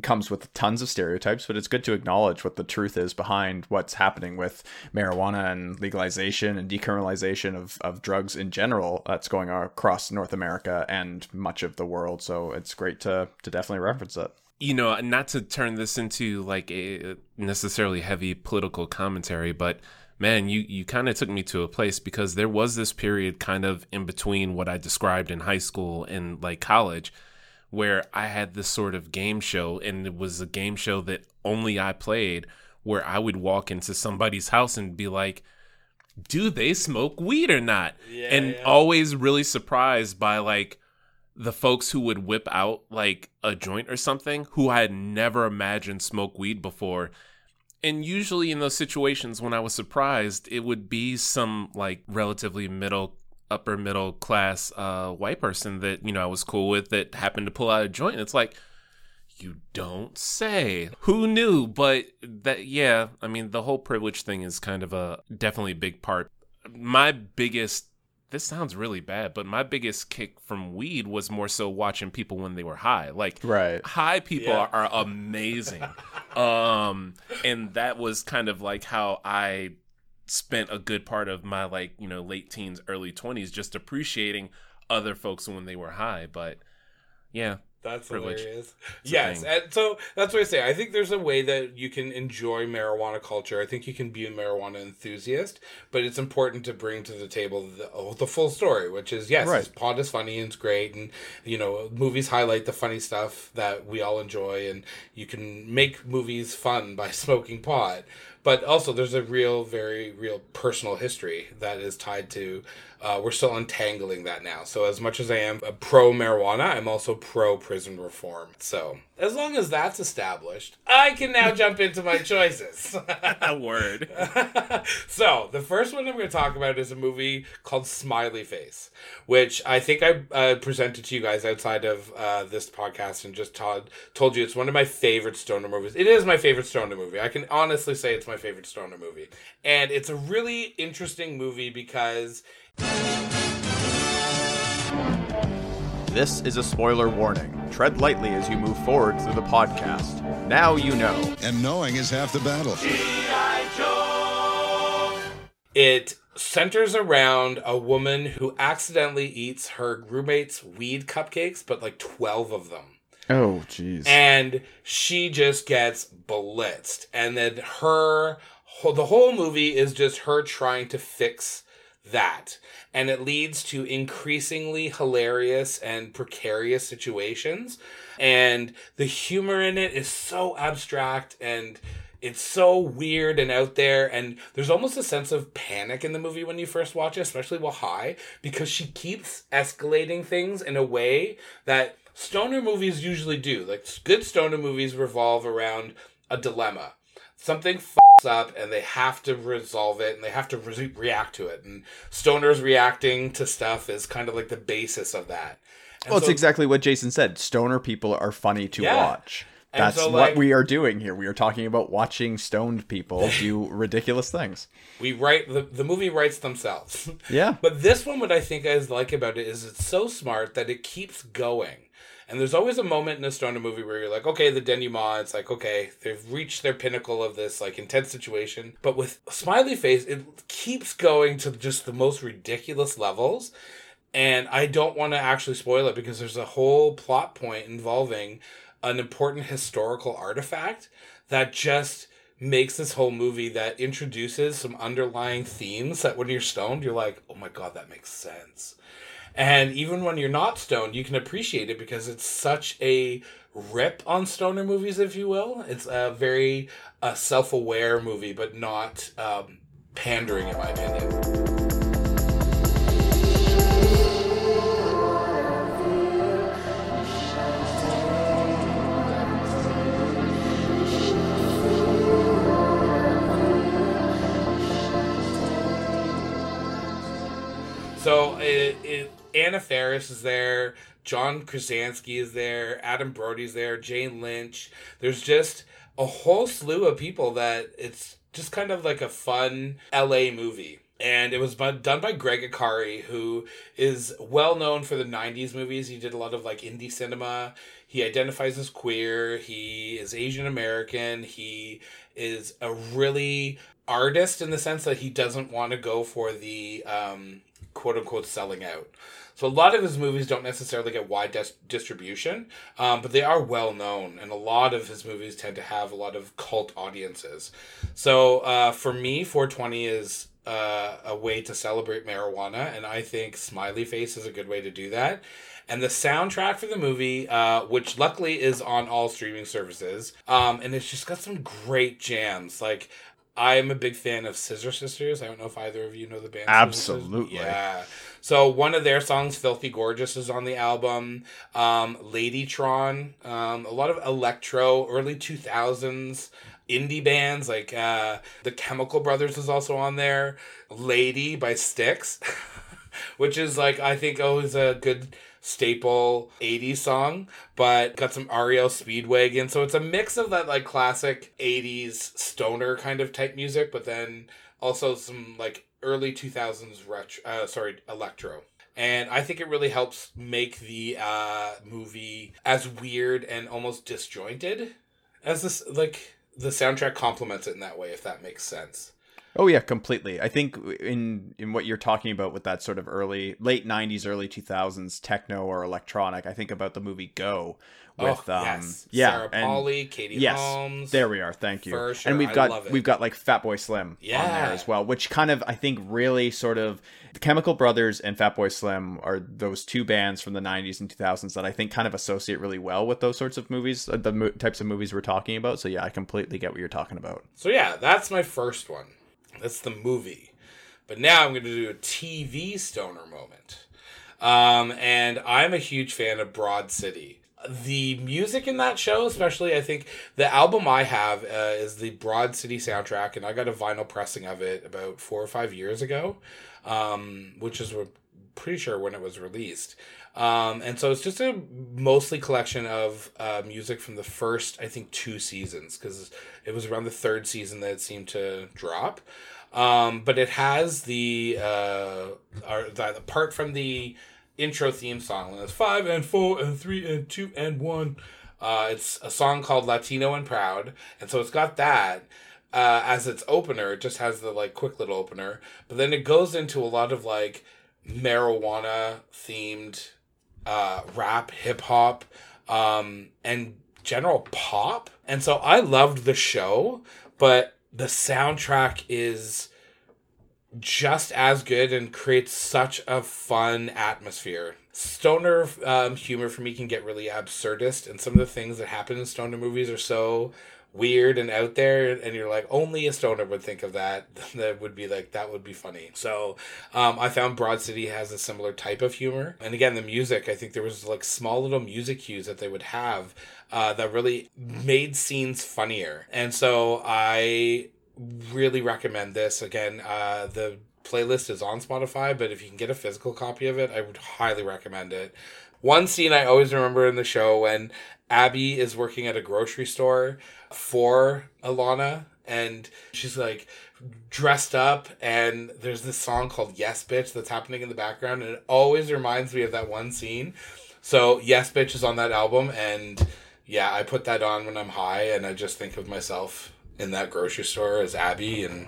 A: comes with tons of stereotypes. But it's good to acknowledge what the truth is behind what's happening with marijuana and legalization and decriminalization of of drugs in general. That's going across North America and much of the world. So it's great to to definitely reference it
C: you know, not to turn this into like a necessarily heavy political commentary, but man, you you kind of took me to a place because there was this period kind of in between what I described in high school and like college where I had this sort of game show and it was a game show that only I played where I would walk into somebody's house and be like do they smoke weed or not? Yeah, and yeah. always really surprised by like the folks who would whip out like a joint or something who I had never imagined smoke weed before. And usually in those situations when I was surprised, it would be some like relatively middle upper middle class uh white person that, you know, I was cool with that happened to pull out a joint. And it's like you don't say. Who knew? But that yeah, I mean the whole privilege thing is kind of a definitely a big part. My biggest this sounds really bad, but my biggest kick from weed was more so watching people when they were high. Like
A: right.
C: high people yeah. are, are amazing. <laughs> um and that was kind of like how I spent a good part of my like, you know, late teens, early 20s just appreciating other folks when they were high, but yeah,
B: that's privilege. hilarious. Yes, and so that's what I say. I think there's a way that you can enjoy marijuana culture. I think you can be a marijuana enthusiast, but it's important to bring to the table the, oh, the full story, which is yes, right. pot is funny and it's great, and you know movies highlight the funny stuff that we all enjoy, and you can make movies fun by <laughs> smoking pot but also there's a real very real personal history that is tied to uh, we're still untangling that now. So as much as i am a pro marijuana i'm also pro prison reform. So as long as that's established i can now <laughs> jump into my choices.
C: A <laughs> word. <laughs>
B: So the first one i'm going to talk about is a movie called smiley face which i think i uh, presented to you guys outside of uh, this podcast and just told, told you it's one of my favorite stoner movies. It is my favorite stoner movie. I can honestly say it's my favorite stoner movie. And it's a really interesting movie because
A: this is a spoiler warning. Tread lightly as you move forward through the podcast. Now you know.
G: And knowing is half the battle.
B: It centers around a woman who accidentally eats her roommate's weed cupcakes, but like 12 of them.
A: Oh, jeez.
B: And she just gets blitzed. And then her, the whole movie is just her trying to fix that. And it leads to increasingly hilarious and precarious situations. And the humor in it is so abstract and it's so weird and out there and there's almost a sense of panic in the movie when you first watch it especially while high because she keeps escalating things in a way that stoner movies usually do like good stoner movies revolve around a dilemma something up and they have to resolve it and they have to re- react to it. And stoners reacting to stuff is kind of like the basis of that.
A: And well, so, it's exactly what Jason said. Stoner people are funny to yeah. watch. That's so, like, what we are doing here. We are talking about watching stoned people <laughs> do ridiculous things.
B: We write the the movie writes themselves. <laughs>
A: Yeah.
B: but this one, what I think I like about it is it's so smart that it keeps going. And there's always a moment in a stoner movie where you're like, okay, the denouement, it's like, okay, they've reached their pinnacle of this like intense situation. But with Smiley Face, it keeps going to just the most ridiculous levels. and I don't want to actually spoil it because there's a whole plot point involving an important historical artifact that just makes this whole movie that introduces some underlying themes that when you're stoned, you're like, oh my god, that makes sense. And even when you're not stoned, you can appreciate it because it's such a rip on stoner movies, if you will. It's a very uh, self aware movie, but not um, pandering, in my opinion. Anna Faris is there, John Krasinski is there, Adam Brody's there, Jane Lynch. There's just a whole slew of people that it's just kind of like a fun LA movie. And it was done by Gregg Araki, who is well known for the 90s movies. He did a lot of like indie cinema. He identifies as queer. He is Asian American. He is a really artist in the sense that he doesn't want to go for the um, quote unquote selling out. So a lot of his movies don't necessarily get wide dis- distribution, um, but they are well known, and a lot of his movies tend to have a lot of cult audiences. So uh, for me, 420 is uh, a way to celebrate marijuana, and I think Smiley Face is a good way to do that. And the soundtrack for the movie, uh, which luckily is on all streaming services, um, and it's just got some great jams. Like I'm a big fan of Scissor Sisters. I don't know if either of you know the band.
A: Absolutely.
B: Yeah. So one of their songs, "Filthy Gorgeous," is on the album. Um, Ladytron, um, a lot of electro, early two thousands indie bands like uh, the Chemical Brothers is also on there. Lady by Styx, <laughs> which is like I think always a good staple 80s song, but got some REO Speedwagon. So it's a mix of that like classic 80s stoner kind of type music, but then also some like early 2000s retro, uh, sorry, electro. And I think it really helps make the uh, movie as weird and almost disjointed as this, like, the soundtrack complements it in that way, if that makes sense.
A: Oh yeah, completely. I think in in what you're talking about with that sort of early late 90s early 2000s techno or electronic, I think about the movie Go with oh, um yes. yeah,
B: Sarah and, Polley, Katie yes, Holmes.
A: There we are. Thank you. Sure, and we've got we've got like Fatboy Slim yeah. on there as well, which kind of I think really sort of the Chemical Brothers and Fatboy Slim are those two bands from the 90s and 2000s that I think kind of associate really well with those sorts of movies, uh, the mo- types of movies we're talking about. So yeah, I completely get what you're talking about.
B: So yeah, that's my first one. That's the movie. But now I'm going to do a TV stoner moment. Um, and I'm a huge fan of Broad City. The music in that show, especially, I think the album I have uh, is the Broad City soundtrack, and I got a vinyl pressing of it about four or five years ago, um, which is pretty sure when it was released. Um, and so it's just a mostly collection of uh, music from the first, I think, two seasons, because it was around the third season that it seemed to drop. Um, but it has the uh, the, part from the intro theme song when it's five and four and three and two and one. Uh, it's a song called Latino and Proud, and so it's got that uh, as its opener. It just has the like quick little opener, but then it goes into a lot of like marijuana themed uh, rap, hip hop, um, and general pop. And so I loved the show, but the soundtrack is just as good and creates such a fun atmosphere. Stoner um, humor for me can get really absurdist, and some of the things that happen in stoner movies are so weird and out there and you're like only a stoner would think of that. <laughs> That would be like that would be funny. So um, i found broad city has a similar type of humor. And again the music i think there was like small little music cues that they would have uh, that really made scenes funnier. And so i really recommend this. Again uh, the playlist is on spotify but if you can get a physical copy of it i would highly recommend it. One scene I always remember in the show when Abby is working at a grocery store for Alana and she's like dressed up and there's this song called Yes Bitch that's happening in the background and it always reminds me of that one scene. So Yes Bitch is on that album and yeah, I put that on when I'm high and I just think of myself in that grocery store as Abby and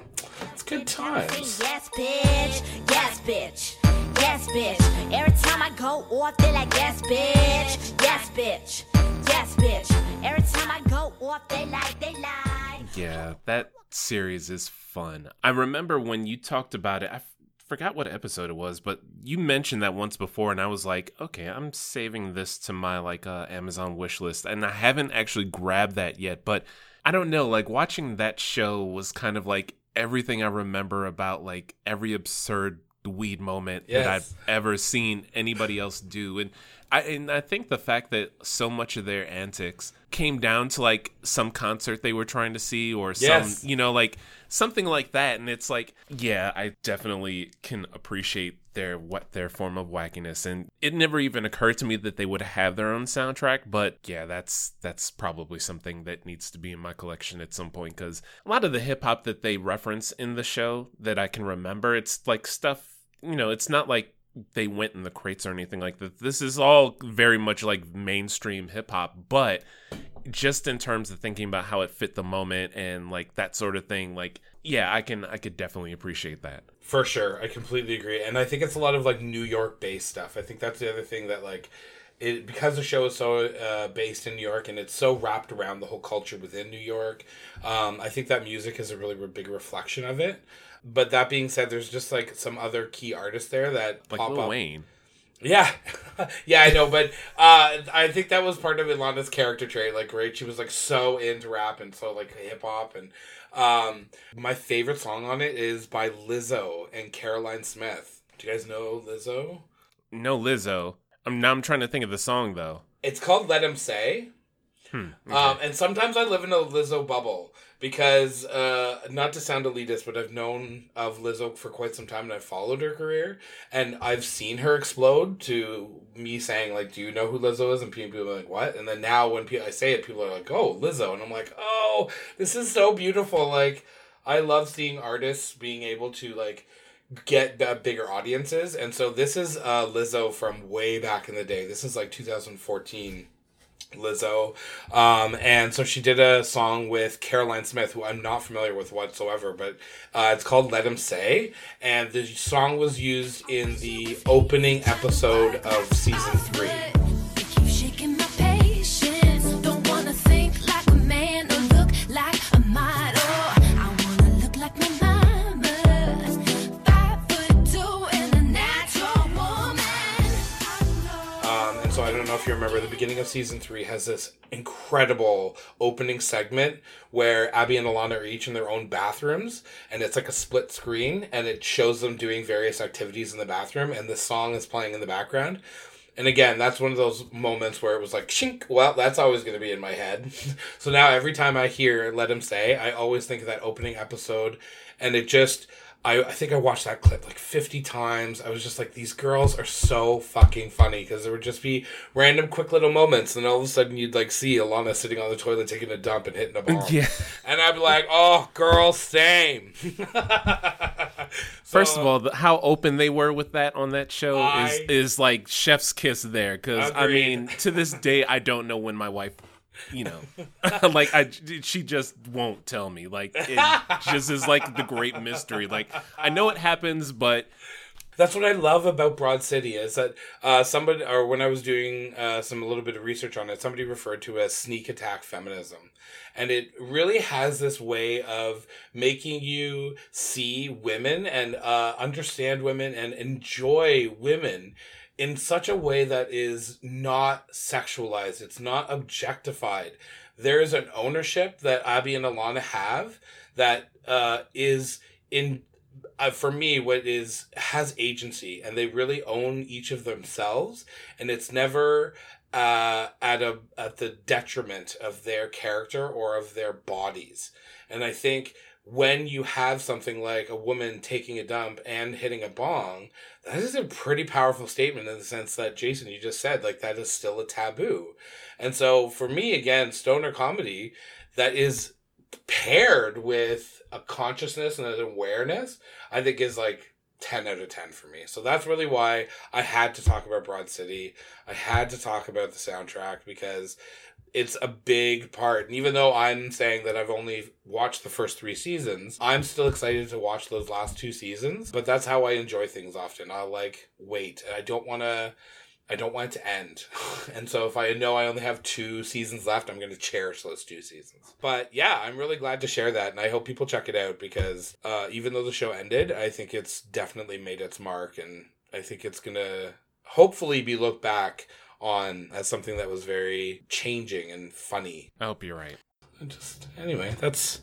B: it's good times.
G: Yes bitch, yes bitch. Yes, bitch. Every time I go off, they like, yes, bitch, yes, bitch, yes, bitch. Every time I go off, they like, they lie.
C: Yeah, that series is fun. I remember when you talked about it. I f- forgot what episode it was, but you mentioned that once before, and I was like, okay, I'm saving this to my like uh, Amazon wish list, and I haven't actually grabbed that yet. But I don't know, like watching that show was kind of like everything I remember about like every absurd weed moment yes. that I've ever seen anybody else do. And I and I think the fact that so much of their antics came down to like some concert they were trying to see or some you know like something like that. And it's like yeah I definitely can appreciate their what their form of wackiness. And it never even occurred to me that they would have their own soundtrack. But yeah that's that's probably something that needs to be in my collection at some point. Cuz a lot of the hip hop that they reference in the show that I can remember it's like stuff you know it's not like they went in the crates or anything like that. This is all very much like mainstream hip hop, but just in terms of thinking about how it fit the moment and like that sort of thing, like yeah, I can I could definitely appreciate that.
B: For sure. I completely agree. And I think it's a lot of like New York based stuff. I think that's the other thing that like it because the show is so uh, based in New York and it's so wrapped around the whole culture within New York. Um, I think that music is a really big reflection of it. But that being said, there's just like some other key artists there that
C: like pop Lil up. Wayne.
B: Yeah, <laughs> yeah, I know, but uh, I think that was part of Ilana's character trait. Like, right, she was like so into rap and so like hip hop, and um, my favorite song on it is by Lizzo and Caroline Smith. Do you guys know Lizzo?
C: No, Lizzo. I'm now I'm trying to think of the song though.
B: It's called "Let Him Say." Hmm, okay. um, and sometimes I live in a Lizzo bubble because uh, not to sound elitist, but I've known of Lizzo for quite some time and I've followed her career and I've seen her explode to me saying like, "Do you know who Lizzo is?" and people are like, "What?" And then now when I say it, people are like, "Oh, Lizzo," and I'm like, "Oh, this is so beautiful!" Like, I love seeing artists being able to like get uh, bigger audiences, and so this is uh, Lizzo from way back in the day. This is like 2014 Lizzo. Um, and so she did a song with Caroline Smith, who I'm not familiar with whatsoever, but uh, it's called Let Him Say. And the song was used in the opening episode of season three. If you remember, the beginning of season three has this incredible opening segment where Abby and Ilana are each in their own bathrooms, and it's like a split screen, and it shows them doing various activities in the bathroom, and the song is playing in the background. And again, that's one of those moments where it was like, shink, well, that's always going to be in my head. <laughs> so now every time I hear Let Him Say, I always think of that opening episode, and it just I, I think I watched that clip like 50 times. I was just like, these girls are so fucking funny because there would just be random quick little moments. And all of a sudden you'd like see Ilana sitting on the toilet taking a dump and hitting a bomb. Yeah. And I'd be like, oh, girl, same. so, <laughs>
C: First of all, the, how open they were with that on that show I, is, is like chef's kiss there. Because, I mean, to this day, I don't know when my wife you know. <laughs> Like i she just won't tell me. Like it just is like the great mystery. Like i know it happens but
B: that's what I love about Broad City is that uh, somebody, or when I was doing uh, some a little bit of research on it, somebody referred to as sneak attack feminism, and it really has this way of making you see women and uh, understand women and enjoy women in such a way that is not sexualized. It's not objectified. There is an ownership that Abby and Ilana have that uh, is in uh, for me what is has agency and they really own each of themselves and it's never uh, at a at the detriment of their character or of their bodies and i think when you have something like a woman taking a dump and hitting a bong, that is a pretty powerful statement in the sense that Jason, you just said, like that is still a taboo. And so for me, again, stoner comedy that is paired with a consciousness and an awareness, I think is like 10 out of 10 for me. So that's really why I had to talk about Broad City. I had to talk about the soundtrack because it's a big part. And even though I'm saying that I've only watched the first three seasons, I'm still excited to watch those last two seasons. But that's how I enjoy things often. I'll like wait. I don't want to. I don't want it to end. <laughs> and so if I know I only have two seasons left, I'm going to cherish those two seasons. But yeah, I'm really glad to share that. And I hope people check it out because uh, even though the show ended, I think it's definitely made its mark. And I think it's going to hopefully be looked back on as something that was very changing and funny.
C: I hope you're right.
B: Just anyway, that's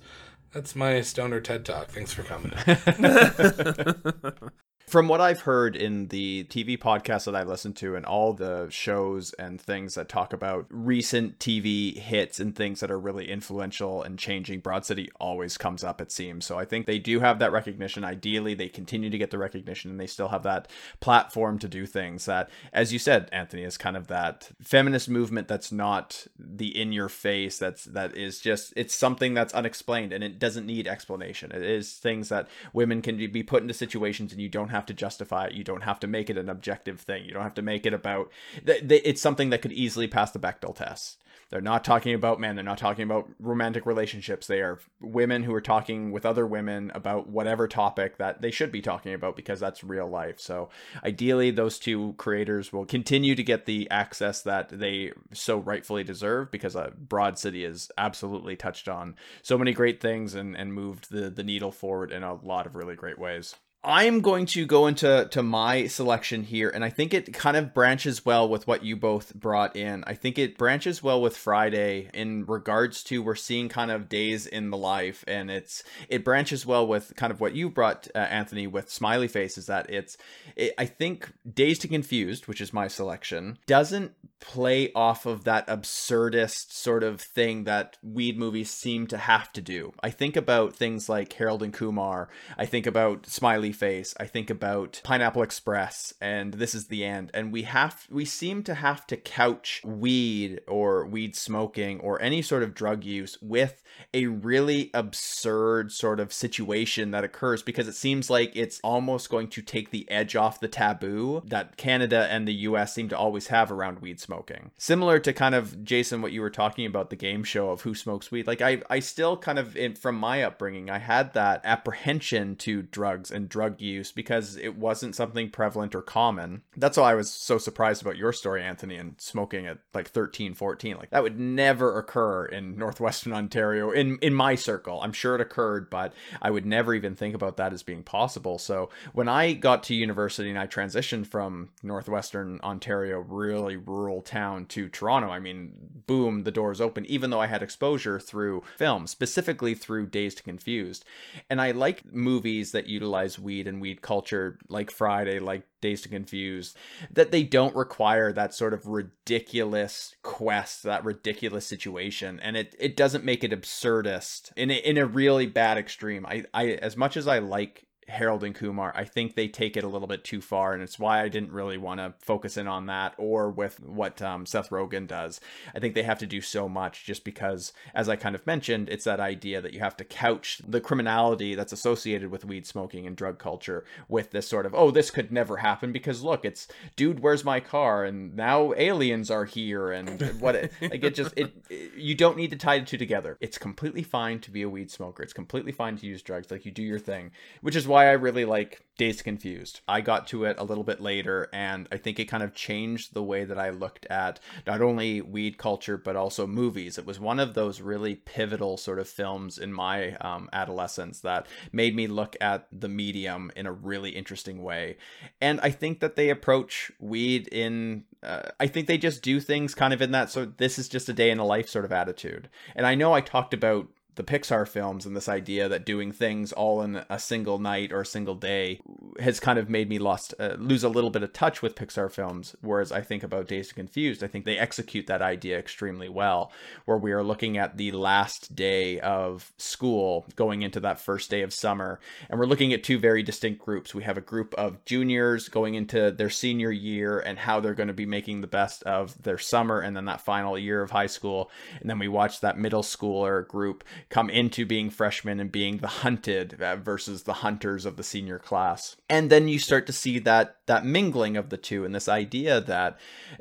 B: that's my stoner TED talk. Thanks for coming. <laughs> <laughs>
A: From what I've heard in the TV podcasts that I've listened to and all the shows and things that talk about recent TV hits and things that are really influential and changing, Broad City always comes up, it seems. So I think they do have that recognition. Ideally, they continue to get the recognition and they still have that platform to do things that, as you said, Anthony, is kind of that feminist movement that's not the in your face, that's that is just it's something that's unexplained and it doesn't need explanation. It is things that women can be put into situations and you don't have to justify it. You don't have to make it an objective thing. You don't have to make it about. It's something that could easily pass the Bechdel test. They're not talking about men. They're not talking about romantic relationships. They are women who are talking with other women about whatever topic that they should be talking about because that's real life. So ideally, those two creators will continue to get the access that they so rightfully deserve because Broad City has absolutely touched on so many great things and, and moved the, the needle forward in a lot of really great ways. I'm going to go into to my selection here, and I think it kind of branches well with what you both brought in. I think it branches well with Friday in regards to we're seeing kind of days in the life, and it's it branches well with kind of what you brought, uh, Anthony, with Smiley Face. Is that it's it, I think Dazed and Confused, which is my selection, doesn't play off of that absurdist sort of thing that weed movies seem to have to do. I think about things like Harold and Kumar. I think about Smiley face i think about pineapple express and this is the end and we have we seem to have to couch weed or weed smoking or any sort of drug use with a really absurd sort of situation that occurs because it seems like it's almost going to take the edge off the taboo that canada and the us seem to always have around weed smoking similar to kind of jason what you were talking about the game show of who smokes weed like i i still kind of in, from my upbringing i had that apprehension to drugs and drug drug use because it wasn't something prevalent or common. That's why I was so surprised about your story, Anthony, and smoking at like 13, 14. Like that would never occur in Northwestern Ontario in in my circle. I'm sure it occurred, but I would never even think about that as being possible. So when I got to university and I transitioned from Northwestern Ontario, really rural town to Toronto, I mean, boom, the doors open, even though I had exposure through film, specifically through Dazed and Confused. And I like movies that utilize weed weed and weed culture like Friday, like Dazed and Confused, that they don't require that sort of ridiculous quest, that ridiculous situation. And it, it doesn't make it absurdist in a, in a really bad extreme. I, I, as much as I like Harold and Kumar, I think they take it a little bit too far, and it's why I didn't really want to focus in on that or with what um, Seth Rogen does. I think they have to do so much just because, as I kind of mentioned, it's that idea that you have to couch the criminality that's associated with weed smoking and drug culture with this sort of, oh, this could never happen because look, it's dude, where's my car? And now aliens are here, and what it, like it just it, it you don't need to tie the two together. It's completely fine to be a weed smoker. It's completely fine to use drugs. Like you do your thing, which is why I really like Days Confused. I got to it a little bit later, and I think it kind of changed the way that I looked at not only weed culture, but also movies. It was one of those really pivotal sort of films in my um, adolescence that made me look at the medium in a really interesting way. And I think that they approach weed in uh, I think they just do things kind of in that so this is just a day in the life sort of attitude. And I know I talked about the Pixar films and this idea that doing things all in a single night or a single day has kind of made me lost uh, lose a little bit of touch with Pixar films. Whereas I think about Dazed and Confused I think they execute that idea extremely well where we are looking at the last day of school going into that first day of summer and we're looking at two very distinct groups. We have a group of juniors going into their senior year and how they're going to be making the best of their summer and then that final year of high school. And then we watch that middle schooler group come into being freshmen and being the hunted uh, versus the hunters of the senior class. and then you start to see that that mingling of the two and this idea that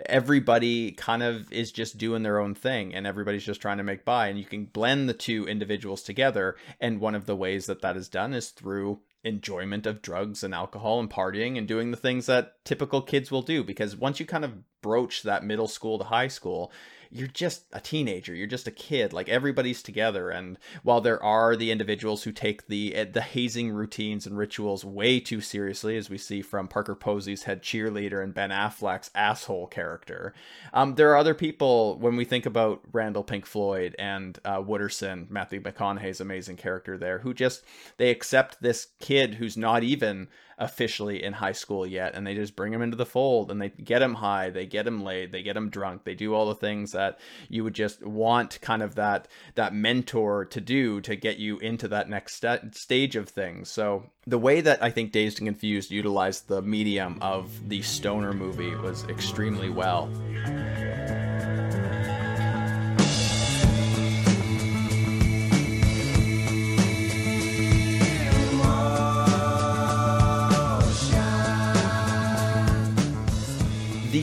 A: everybody kind of is just doing their own thing and everybody's just trying to make by and you can blend the two individuals together and one of the ways that that is done is through enjoyment of drugs and alcohol and partying and doing the things that typical kids will do because once you kind of broach that middle school to high school you're just a teenager you're just a kid like everybody's together and while there are the individuals who take the eh, the hazing routines and rituals way too seriously as we see from parker posey's head cheerleader and ben affleck's asshole character um, there are other people when we think about randall pink floyd and uh, wooderson matthew mcconaughey's amazing character there who just they accept this kid who's not even officially in high school yet and they just bring him into the fold and they get him high they get him laid they get him drunk they do all the things that you would just want kind of that that mentor to do to get you into that next st- stage of things. So the way that i think dazed and confused utilized the medium of the stoner movie was extremely well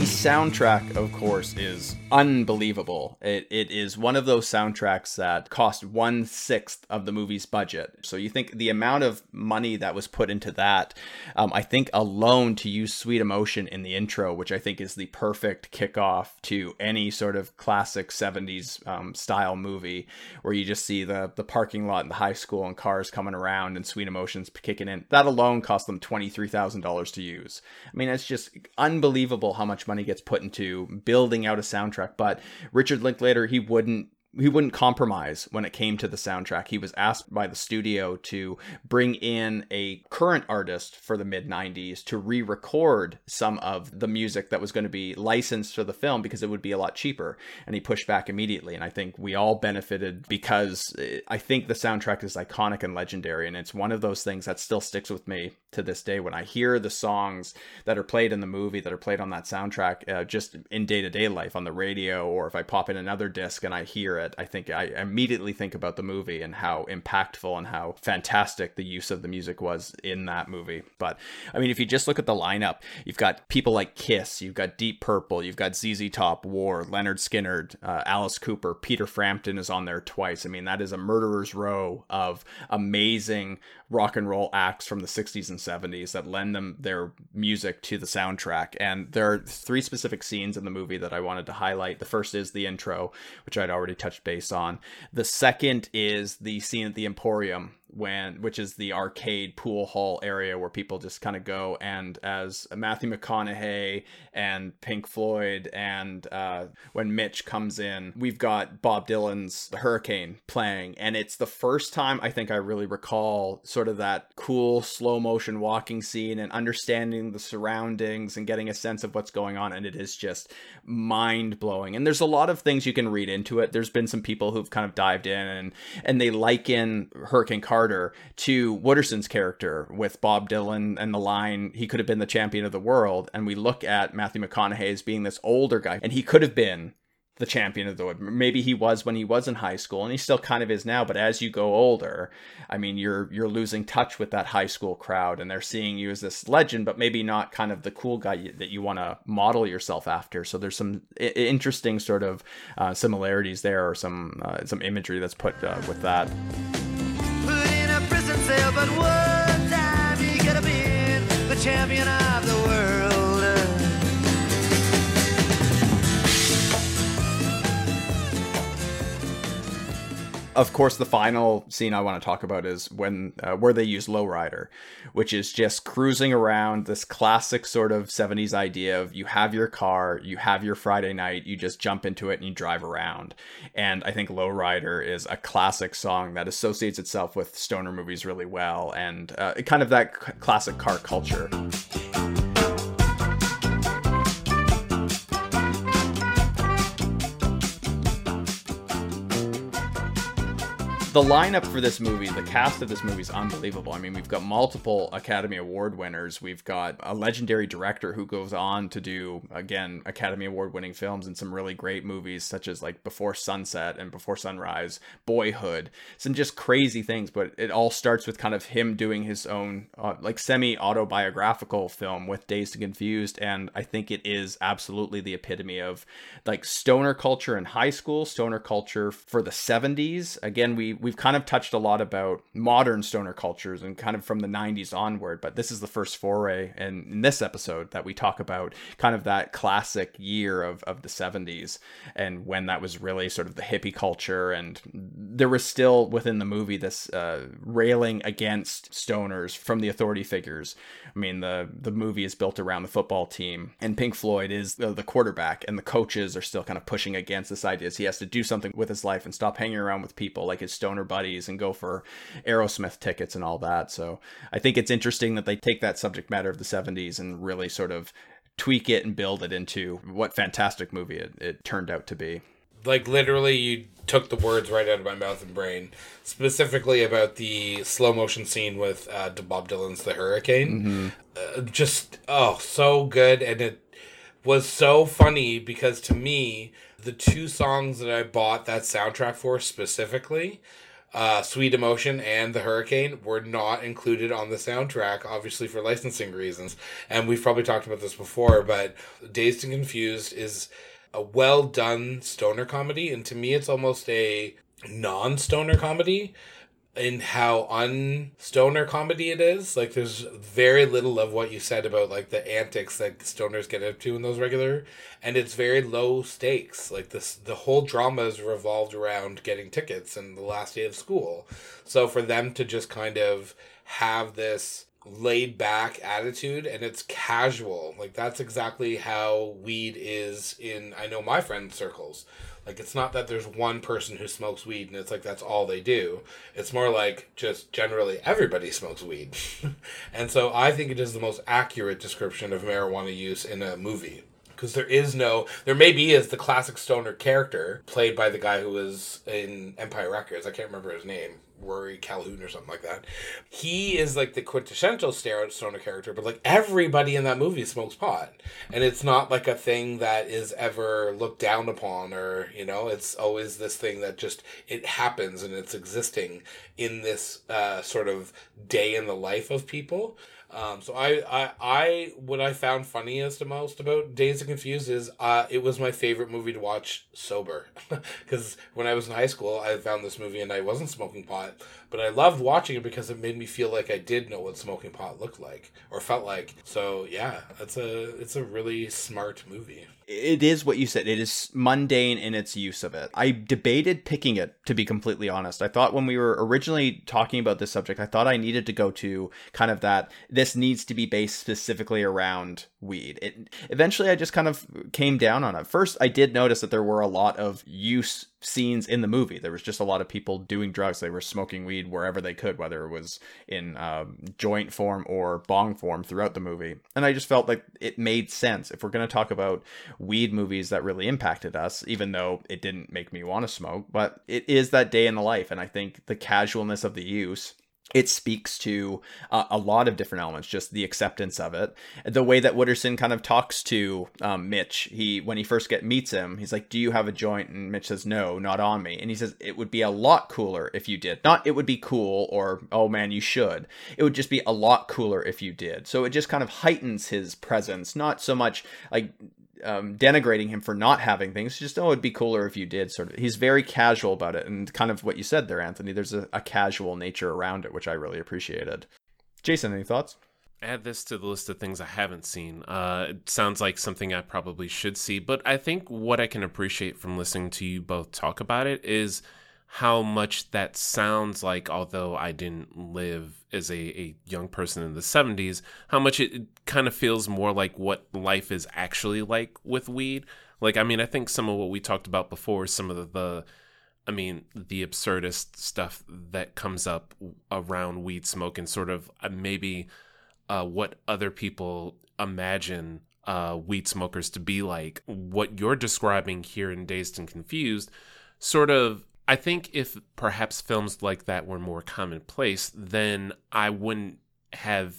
A: soundtrack, of course, is unbelievable. It, it is one of those soundtracks that cost one sixth of the movie's budget. So you think the amount of money that was put into that, um, I think alone to use Sweet Emotion in the intro, which I think is the perfect kickoff to any sort of classic 70s um, style movie, where you just see the, the parking lot in the high school and cars coming around and Sweet Emotions kicking in. That alone cost them $23,000 to use. I mean, it's just unbelievable how much money gets put into building out a soundtrack. But Richard Linklater, he wouldn't he wouldn't compromise when it came to the soundtrack. He was asked by the studio to bring in a current artist for the mid 90s to re record some of the music that was going to be licensed for the film because it would be a lot cheaper. And he pushed back immediately. And I think we all benefited because eh, I think the soundtrack is iconic and legendary. And it's one of those things that still sticks with me to this day when I hear the songs that are played in the movie that are played on that soundtrack uh, just in day to day life on the radio, or if I pop in another disc and I hear it, I think I immediately think about the movie and how impactful and how fantastic the use of the music was in that movie. But I mean, if you just look at the lineup, you've got people like Kiss, you've got Deep Purple, you've got ZZ Top, War, Lynyrd Skynyrd, uh, Alice Cooper, Peter Frampton is on there twice. I mean, that is a murderer's row of amazing rock and roll acts from the 60s and 70s that lend them their music to the soundtrack. And there are three specific scenes in the movie that I wanted to highlight. The first is the intro, which I'd already touched base on. The second is the scene at the Emporium when which is the arcade pool hall area where people just kind of go and as Matthew McConaughey and Pink Floyd and uh, when Mitch comes in we've got Bob Dylan's The Hurricane playing and it's the first time I think I really recall sort of that cool slow motion walking scene and understanding the surroundings and getting a sense of what's going on and it is just mind blowing and there's a lot of things you can read into it. There's been some people who've kind of dived in and and they liken Hurricane Car To Wooderson's character with Bob Dylan and the line, he could have been the champion of the world. And we look at Matthew McConaughey as being this older guy, and he could have been the champion of the world. Maybe he was when he was in high school, and he still kind of is now. But as you go older, I mean, you're you're losing touch with that high school crowd, and they're seeing you as this legend, but maybe not kind of the cool guy that you want to model yourself after. So there's some I- interesting sort of uh, similarities there, or some uh, some imagery that's put uh, with that but one time you have been the champion. of of course, the final scene I want to talk about is when uh, where they use lowrider, which is just cruising around this classic sort of 70s idea of you have your car, you have your Friday night, you just jump into it and you drive around. And I think lowrider is a classic song that associates itself with stoner movies really well and uh, kind of that c- classic car culture. The lineup for this movie, the cast of this movie is unbelievable. I mean, we've got multiple Academy Award winners. We've got a legendary director who goes on to do, again, Academy Award winning films and some really great movies, such as like Before Sunset and Before Sunrise, Boyhood, some just crazy things. But it all starts with kind of him doing his own, uh, like, semi autobiographical film with Dazed and Confused. And I think it is absolutely the epitome of like stoner culture in high school, stoner culture for the 70s. Again, we we've kind of touched a lot about modern stoner cultures and kind of from the 90s onward, but this is the first foray in, in this episode that we talk about kind of that classic year of, of the 70s and when that was really sort of the hippie culture and there was still within the movie this uh, railing against stoners from the authority figures. I mean, the the movie is built around the football team and Pink Floyd is the, the quarterback and the coaches are still kind of pushing against this idea. He has to do something with his life and stop hanging around with people like his stoner buddies and go for Aerosmith tickets and all that. So I think it's interesting that they take that subject matter of the 70s and really sort of tweak it and build it into what fantastic movie it, it turned out to be.
B: Like literally, you took the words right out of my mouth and brain, specifically about the slow motion scene with uh, Bob Dylan's "The Hurricane." Mm-hmm. Uh, just oh, so good, and it was so funny because to me, the two songs that I bought that soundtrack for specifically uh, Sweet Emotion and The Hurricane were not included on the soundtrack, obviously for licensing reasons. And we've probably talked about this before, but Dazed and Confused is a well done stoner comedy. And to me, it's almost a non stoner comedy in how unstoner comedy it is. Like there's very little of what you said about like the antics that stoners get up to in those regular and it's very low stakes. Like this the whole drama is revolved around getting tickets and the last day of school. So for them to just kind of have this laid back attitude and it's casual. Like that's exactly how weed is in I know my friend circles. Like it's not that there's one person who smokes weed and it's like that's all they do. It's more like just generally everybody smokes weed. <laughs> and so I think it is the most accurate description of marijuana use in a movie because there is no there maybe is the classic stoner character played by the guy who was in Empire Records. I can't remember his name. Rory Calhoun or something like that. He is like the quintessential stoner character, but like everybody in that movie smokes pot, and it's not like a thing that is ever looked down upon, or you know, it's always this thing that just it happens and it's existing in this uh, sort of day in the life of people. Um, so I, I, I, what I found funniest the most about Dazed and Confused is, uh, it was my favorite movie to watch sober, <laughs> because when I was in high school, I found this movie and I wasn't smoking pot, but I loved watching it because it made me feel like I did know what smoking pot looked like or felt like. So yeah, it's a, it's a really smart movie
A: it is what you said. It is mundane in its use of it. I debated picking it, to be completely honest. I thought when we were originally talking about this subject, I thought I needed to go to kind of that this needs to be based specifically around weed. It eventually I just kind of came down on it. First, I did notice that there were a lot of use scenes in the movie. There was just a lot of people doing drugs. They were smoking weed wherever they could, whether it was in um, joint form or bong form throughout the movie. And I just felt like it made sense. If we're going to talk about weed movies that really impacted us, even though it didn't make me want to smoke, but it is that day in the life. And I think the casualness of the use it speaks to uh, a lot of different elements just the acceptance of it. The way that wooderson kind of talks to um, mitch he when he first get meets him he's like do you have a joint? And mitch says no not on me. And he says it would be a lot cooler if you did. Not it would be cool or oh man you should. It would just be a lot cooler if you did. So it just kind of heightens his presence not so much like um, denigrating him for not having things. Just oh, it'd be cooler if you did. Sort of. He's very casual about it, and kind of what you said there, Anthony. There's a, a casual nature around it, which I really appreciated. Jason, any thoughts?
C: Add this to the list of things I haven't seen. Uh, it sounds like something I probably should see, but I think what I can appreciate from listening to you both talk about it is how much that sounds like, although I didn't live as a, a young person in the 70s, how much it, kind of feels more like what life is actually like with weed. Like, I mean, I think some of what we talked about before, some of the, the I mean, the absurdist stuff that comes up around weed smoke and sort of uh, maybe uh, what other people imagine uh, weed smokers to be like. What you're describing here in Dazed and Confused sort of I think if perhaps films like that were more commonplace, then I wouldn't have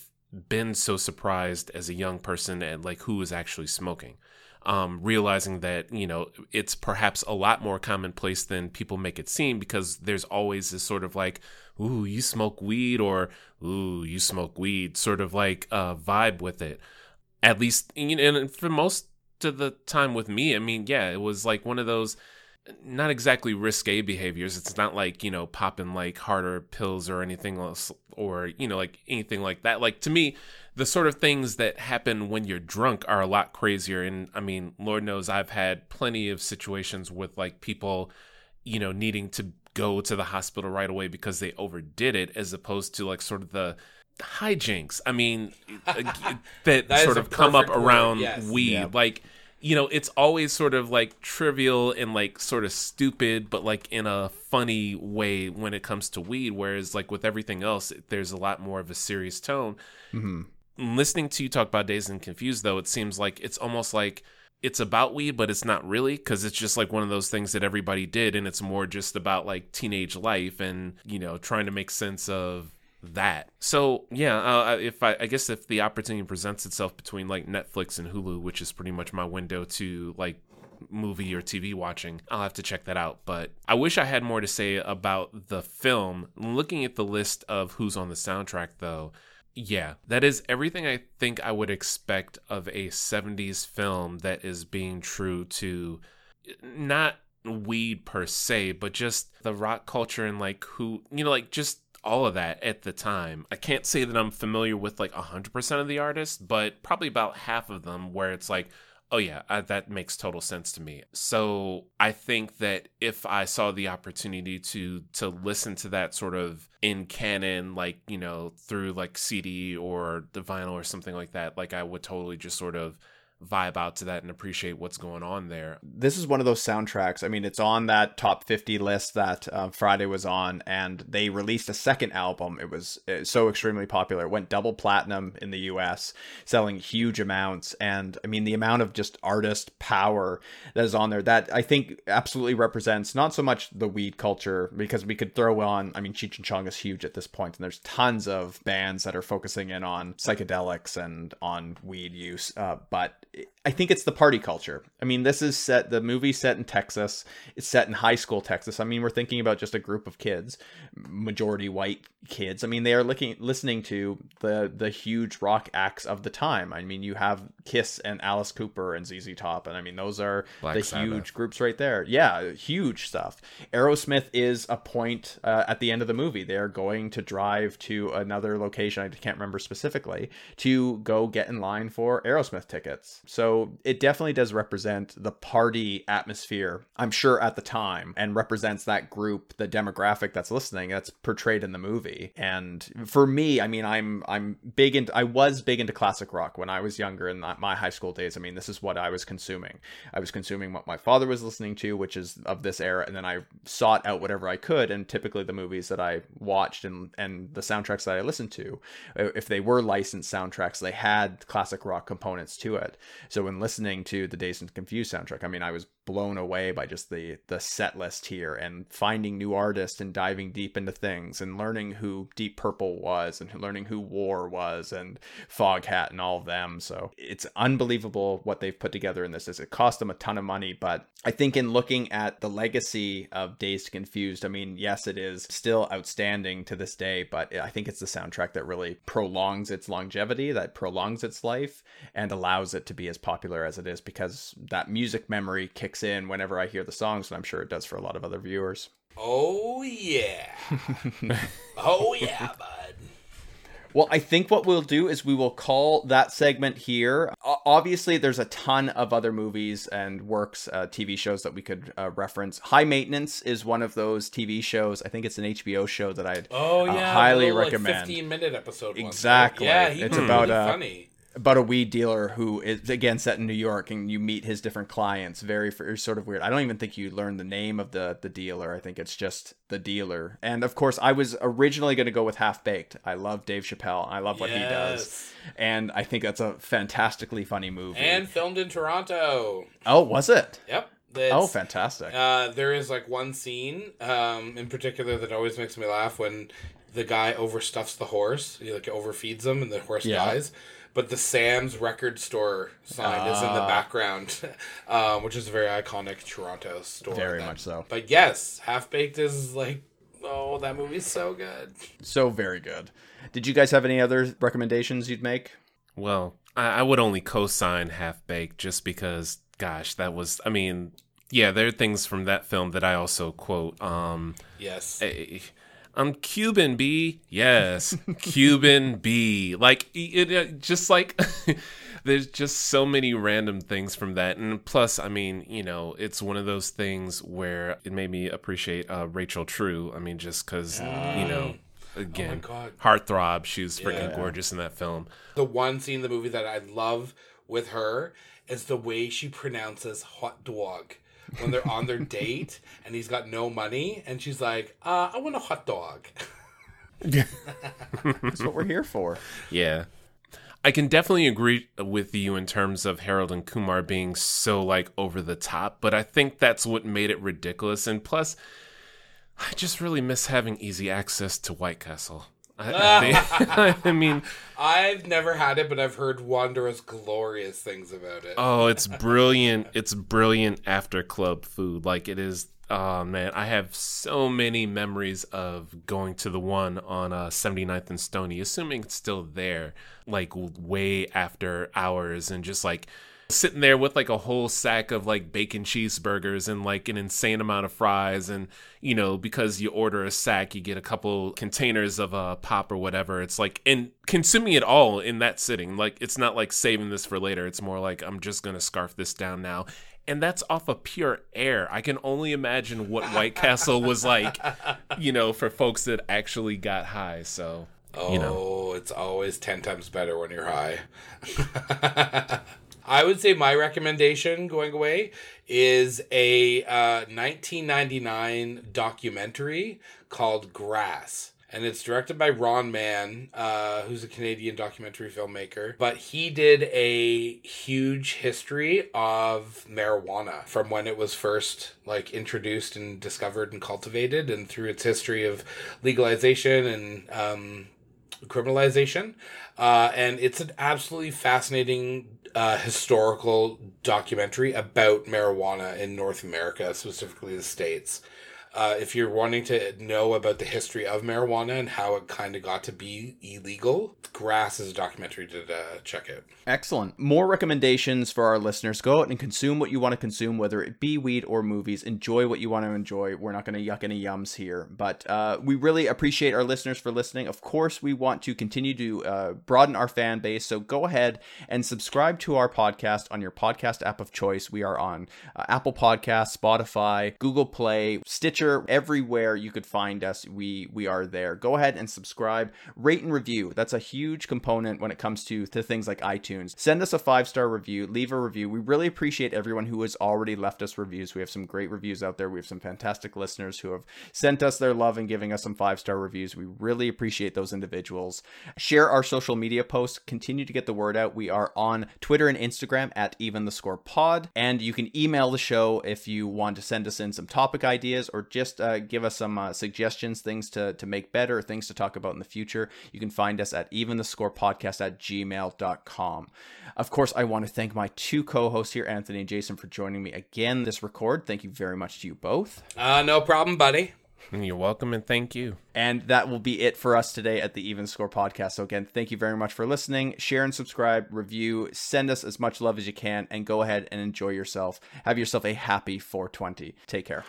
C: been so surprised as a young person at like who was actually smoking. Um, realizing that you know it's perhaps a lot more commonplace than people make it seem because there's always this sort of like ooh you smoke weed or ooh you smoke weed sort of like uh, vibe with it at least you know and for most of the time with me i mean yeah it was like one of those not exactly risque behaviors. It's not like, you know, popping like harder pills or anything else or, you know, like anything like that. Like to me, the sort of things that happen when you're drunk are a lot crazier. And I mean, Lord knows I've had plenty of situations with like people, you know, needing to go to the hospital right away because they overdid it as opposed to like sort of the hijinks. I mean, <laughs> that, that sort of come up around yes. weed. Yeah. Like, you know, it's always sort of like trivial and like sort of stupid, but like in a funny way when it comes to weed. Whereas like with everything else, there's a lot more of a serious tone. Mm-hmm. Listening to you talk about Dazed and Confused, though, it seems like it's almost like it's about weed, but it's not really because it's just like one of those things that everybody did, and it's more just about like teenage life and you know trying to make sense of that. So yeah, uh, if I, I guess if the opportunity presents itself between like Netflix and Hulu, which is pretty much my window to like movie or TV watching, I'll have to check that out. But I wish I had more to say about the film. Looking at the list of who's on the soundtrack, though, yeah, that is everything I think I would expect of a 70s film that is being true to not weed per se, but just the rock culture and like who, you know, like just all of that at the time. I can't say that I'm familiar with like 100% of the artists, but probably about half of them where it's like, oh yeah, I, that makes total sense to me. So I think that if I saw the opportunity to to listen to that sort of in canon, like you know through like CD or the vinyl or something like that, like I would totally just sort of vibe out to that and appreciate what's going on there.
A: This is one of those soundtracks. I mean, it's on that top 50 list that uh, Friday was on, and they released a second album. It was, it was so extremely popular. It went double platinum in the US, selling huge amounts. And I mean, the amount of just artist power that is on there that I think absolutely represents not so much the weed culture, because we could throw on, I mean, Cheech and Chong is huge at this point, and there's tons of bands that are focusing in on psychedelics and on weed use. Uh, but I think it's the party culture. I mean, this is set the movie set in Texas. It's set in high school Texas. I mean, we're thinking about just a group of kids, majority white kids. I mean, they are looking listening to the the huge rock acts of the time. I mean, you have Kiss and Alice Cooper and ZZ Top, and I mean, those are Black the Sabbath. huge groups right there. Yeah, huge stuff. Aerosmith is a point uh, at the end of the movie. They are going to drive to another location. I can't remember specifically to go get in line for Aerosmith tickets. So it definitely does represent the party atmosphere. I'm sure at the time, and represents that group, the demographic that's listening. That's portrayed in the movie. And for me, I mean, I'm I'm big into I was big into classic rock when I was younger in my high school days. I mean, this is what I was consuming. I was consuming what my father was listening to, which is of this era, and then I sought out whatever I could. And typically, the movies that I watched and and the soundtracks that I listened to, uh, if they were licensed soundtracks, they had classic rock components to it. So when listening to the Dazed and Confused soundtrack, I mean, I was blown away by just the the set list here and finding new artists and diving deep into things and learning who Deep Purple was and learning who War was and Foghat and all of them. So it's unbelievable what they've put together in this. Is it cost them a ton of money, but I think in looking at the legacy of Dazed Confused, I mean, yes, it is still outstanding to this day, but I think it's the soundtrack that really prolongs its longevity, that prolongs its life, and allows it to be as popular as it is because that music memory kicks in whenever I hear the songs, and I'm sure it does for a lot of other viewers.
B: Oh yeah, <laughs> oh yeah, bud.
A: Well, I think what we'll do is we will call that segment here. Obviously, there's a ton of other movies and works, uh, TV shows that we could uh, reference. High Maintenance is one of those TV shows. I think it's an HBO show that I'd oh uh, yeah uh, highly little, recommend.
B: Like, Fifteen minute episode.
A: Exactly.
B: Right? Yeah,
A: it's about really a funny about a weed dealer who is again set in New York, and you meet his different clients. Very sort of weird. I don't even think you learn the name of the the dealer. I think it's just the dealer. And of course, I was originally going to go with Half Baked. I love Dave Chappelle. I love what yes. he does, and I think that's a fantastically funny movie.
B: And filmed in Toronto.
A: Oh, was it?
B: Yep.
A: oh, fantastic!
B: Uh, there is like one scene um, in particular that always makes me laugh when the guy overstuffs the horse. He like overfeeds him, and the horse yeah. dies. But the Sam's record store sign uh, is in the ah. background, <laughs> um, which is a very iconic Toronto store.
A: Very then. much so.
B: But yes, Half Baked is like, oh, that movie's so good.
A: So very good. Did you guys have any other recommendations you'd make?
C: Well, I, I would only co-sign Half Baked just because, gosh, that was. I mean, yeah, there are things from that film that I also quote. Um,
B: yes.
C: A, I'm Cuban B. Yes, <laughs> Cuban B. Like it, it just like <laughs> there's just so many random things from that, and plus, I mean, you know, it's one of those things where it made me appreciate uh, Rachel True. I mean, just because you know again, oh heartthrob. She was freaking yeah. gorgeous in that film.
B: The one scene in the movie that I love with her is the way she pronounces hot dog when they're on their date and he's got no money and she's like, uh, I want a hot dog. <laughs>
A: That's what we're here for.
C: Yeah. I can definitely agree with you in terms of Harold and Kumar being so like over the top, but I think that's what made it ridiculous. And plus, I just really miss having easy access to White Castle. I, <laughs> <laughs> I, mean,
B: I've never had it, but I've heard wondrous, glorious things about it.
C: Oh, it's <laughs> brilliant! it's brilliant after club food. Like it is. Oh man, I have so many memories of going to the one on uh, 79th and Stony, assuming it's still there, like way after hours, and just like sitting there with like a whole sack of like bacon cheeseburgers and like an insane amount of fries and you know because you order a sack you get a couple containers of a uh, pop or whatever it's like and consuming it all in that sitting like it's not like saving this for later it's more like i'm just gonna scarf this down now and that's off of pure air. I can only imagine what White Castle was like, you know, for folks that actually got high. So,
B: oh,
C: you know.
B: it's always 10 times better when you're high. <laughs> I would say my recommendation going away is a uh, 1999 documentary called Grass. And it's directed by Ron Mann, uh, who's a Canadian documentary filmmaker. But he did a huge history of marijuana from when it was first like introduced and discovered and cultivated, and through its history of legalization and um, criminalization. Uh, and it's an absolutely fascinating uh, historical documentary about marijuana in North America, specifically the States. Uh, if you're wanting to know about the history of marijuana and how it kind of got to be illegal, Grass is a documentary to uh, check out.
A: Excellent. More recommendations for our listeners. Go out and consume what you want to consume, whether it be weed or movies. Enjoy what you want to enjoy. We're not going to yuck any yums here, but uh, we really appreciate our listeners for listening. Of course, we want to continue to uh, broaden our fan base, so go ahead and subscribe to our podcast on your podcast app of choice. We are on uh, Apple Podcasts, Spotify, Google Play, Stitcher Stitcher, everywhere you could find us, we we are there. Go ahead and subscribe, rate and review. That's a huge component when it comes to to things like iTunes. Send us a five star review, leave a review. We really appreciate everyone who has already left us reviews. We have some great reviews out there. We have some fantastic listeners who have sent us their love and giving us some five star reviews. We really appreciate those individuals. Share our social media posts. Continue to get the word out. We are on Twitter and Instagram at even the score pod, and you can email the show if you want to send us in some topic ideas or just uh, give us some uh, suggestions, things to, to make better, things to talk about in the future, you can find us at even the score podcast at gmail.com. Of course, I want to thank my two co hosts here, Anthony and Jason, for joining me again this record. Thank you very much to you both.
B: Uh, no problem, buddy. <laughs>
C: You're welcome and thank you.
A: And that will be it for us today at the Even Score podcast. So, again, thank you very much for listening. Share and subscribe, review, send us as much love as you can, and go ahead and enjoy yourself. Have yourself a happy 420. Take care.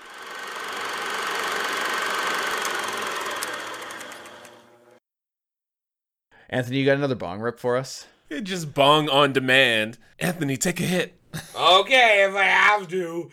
A: Anthony, you got another bong rip for us?
C: It just bong on demand. Anthony, take a hit.
B: Okay, if I have to.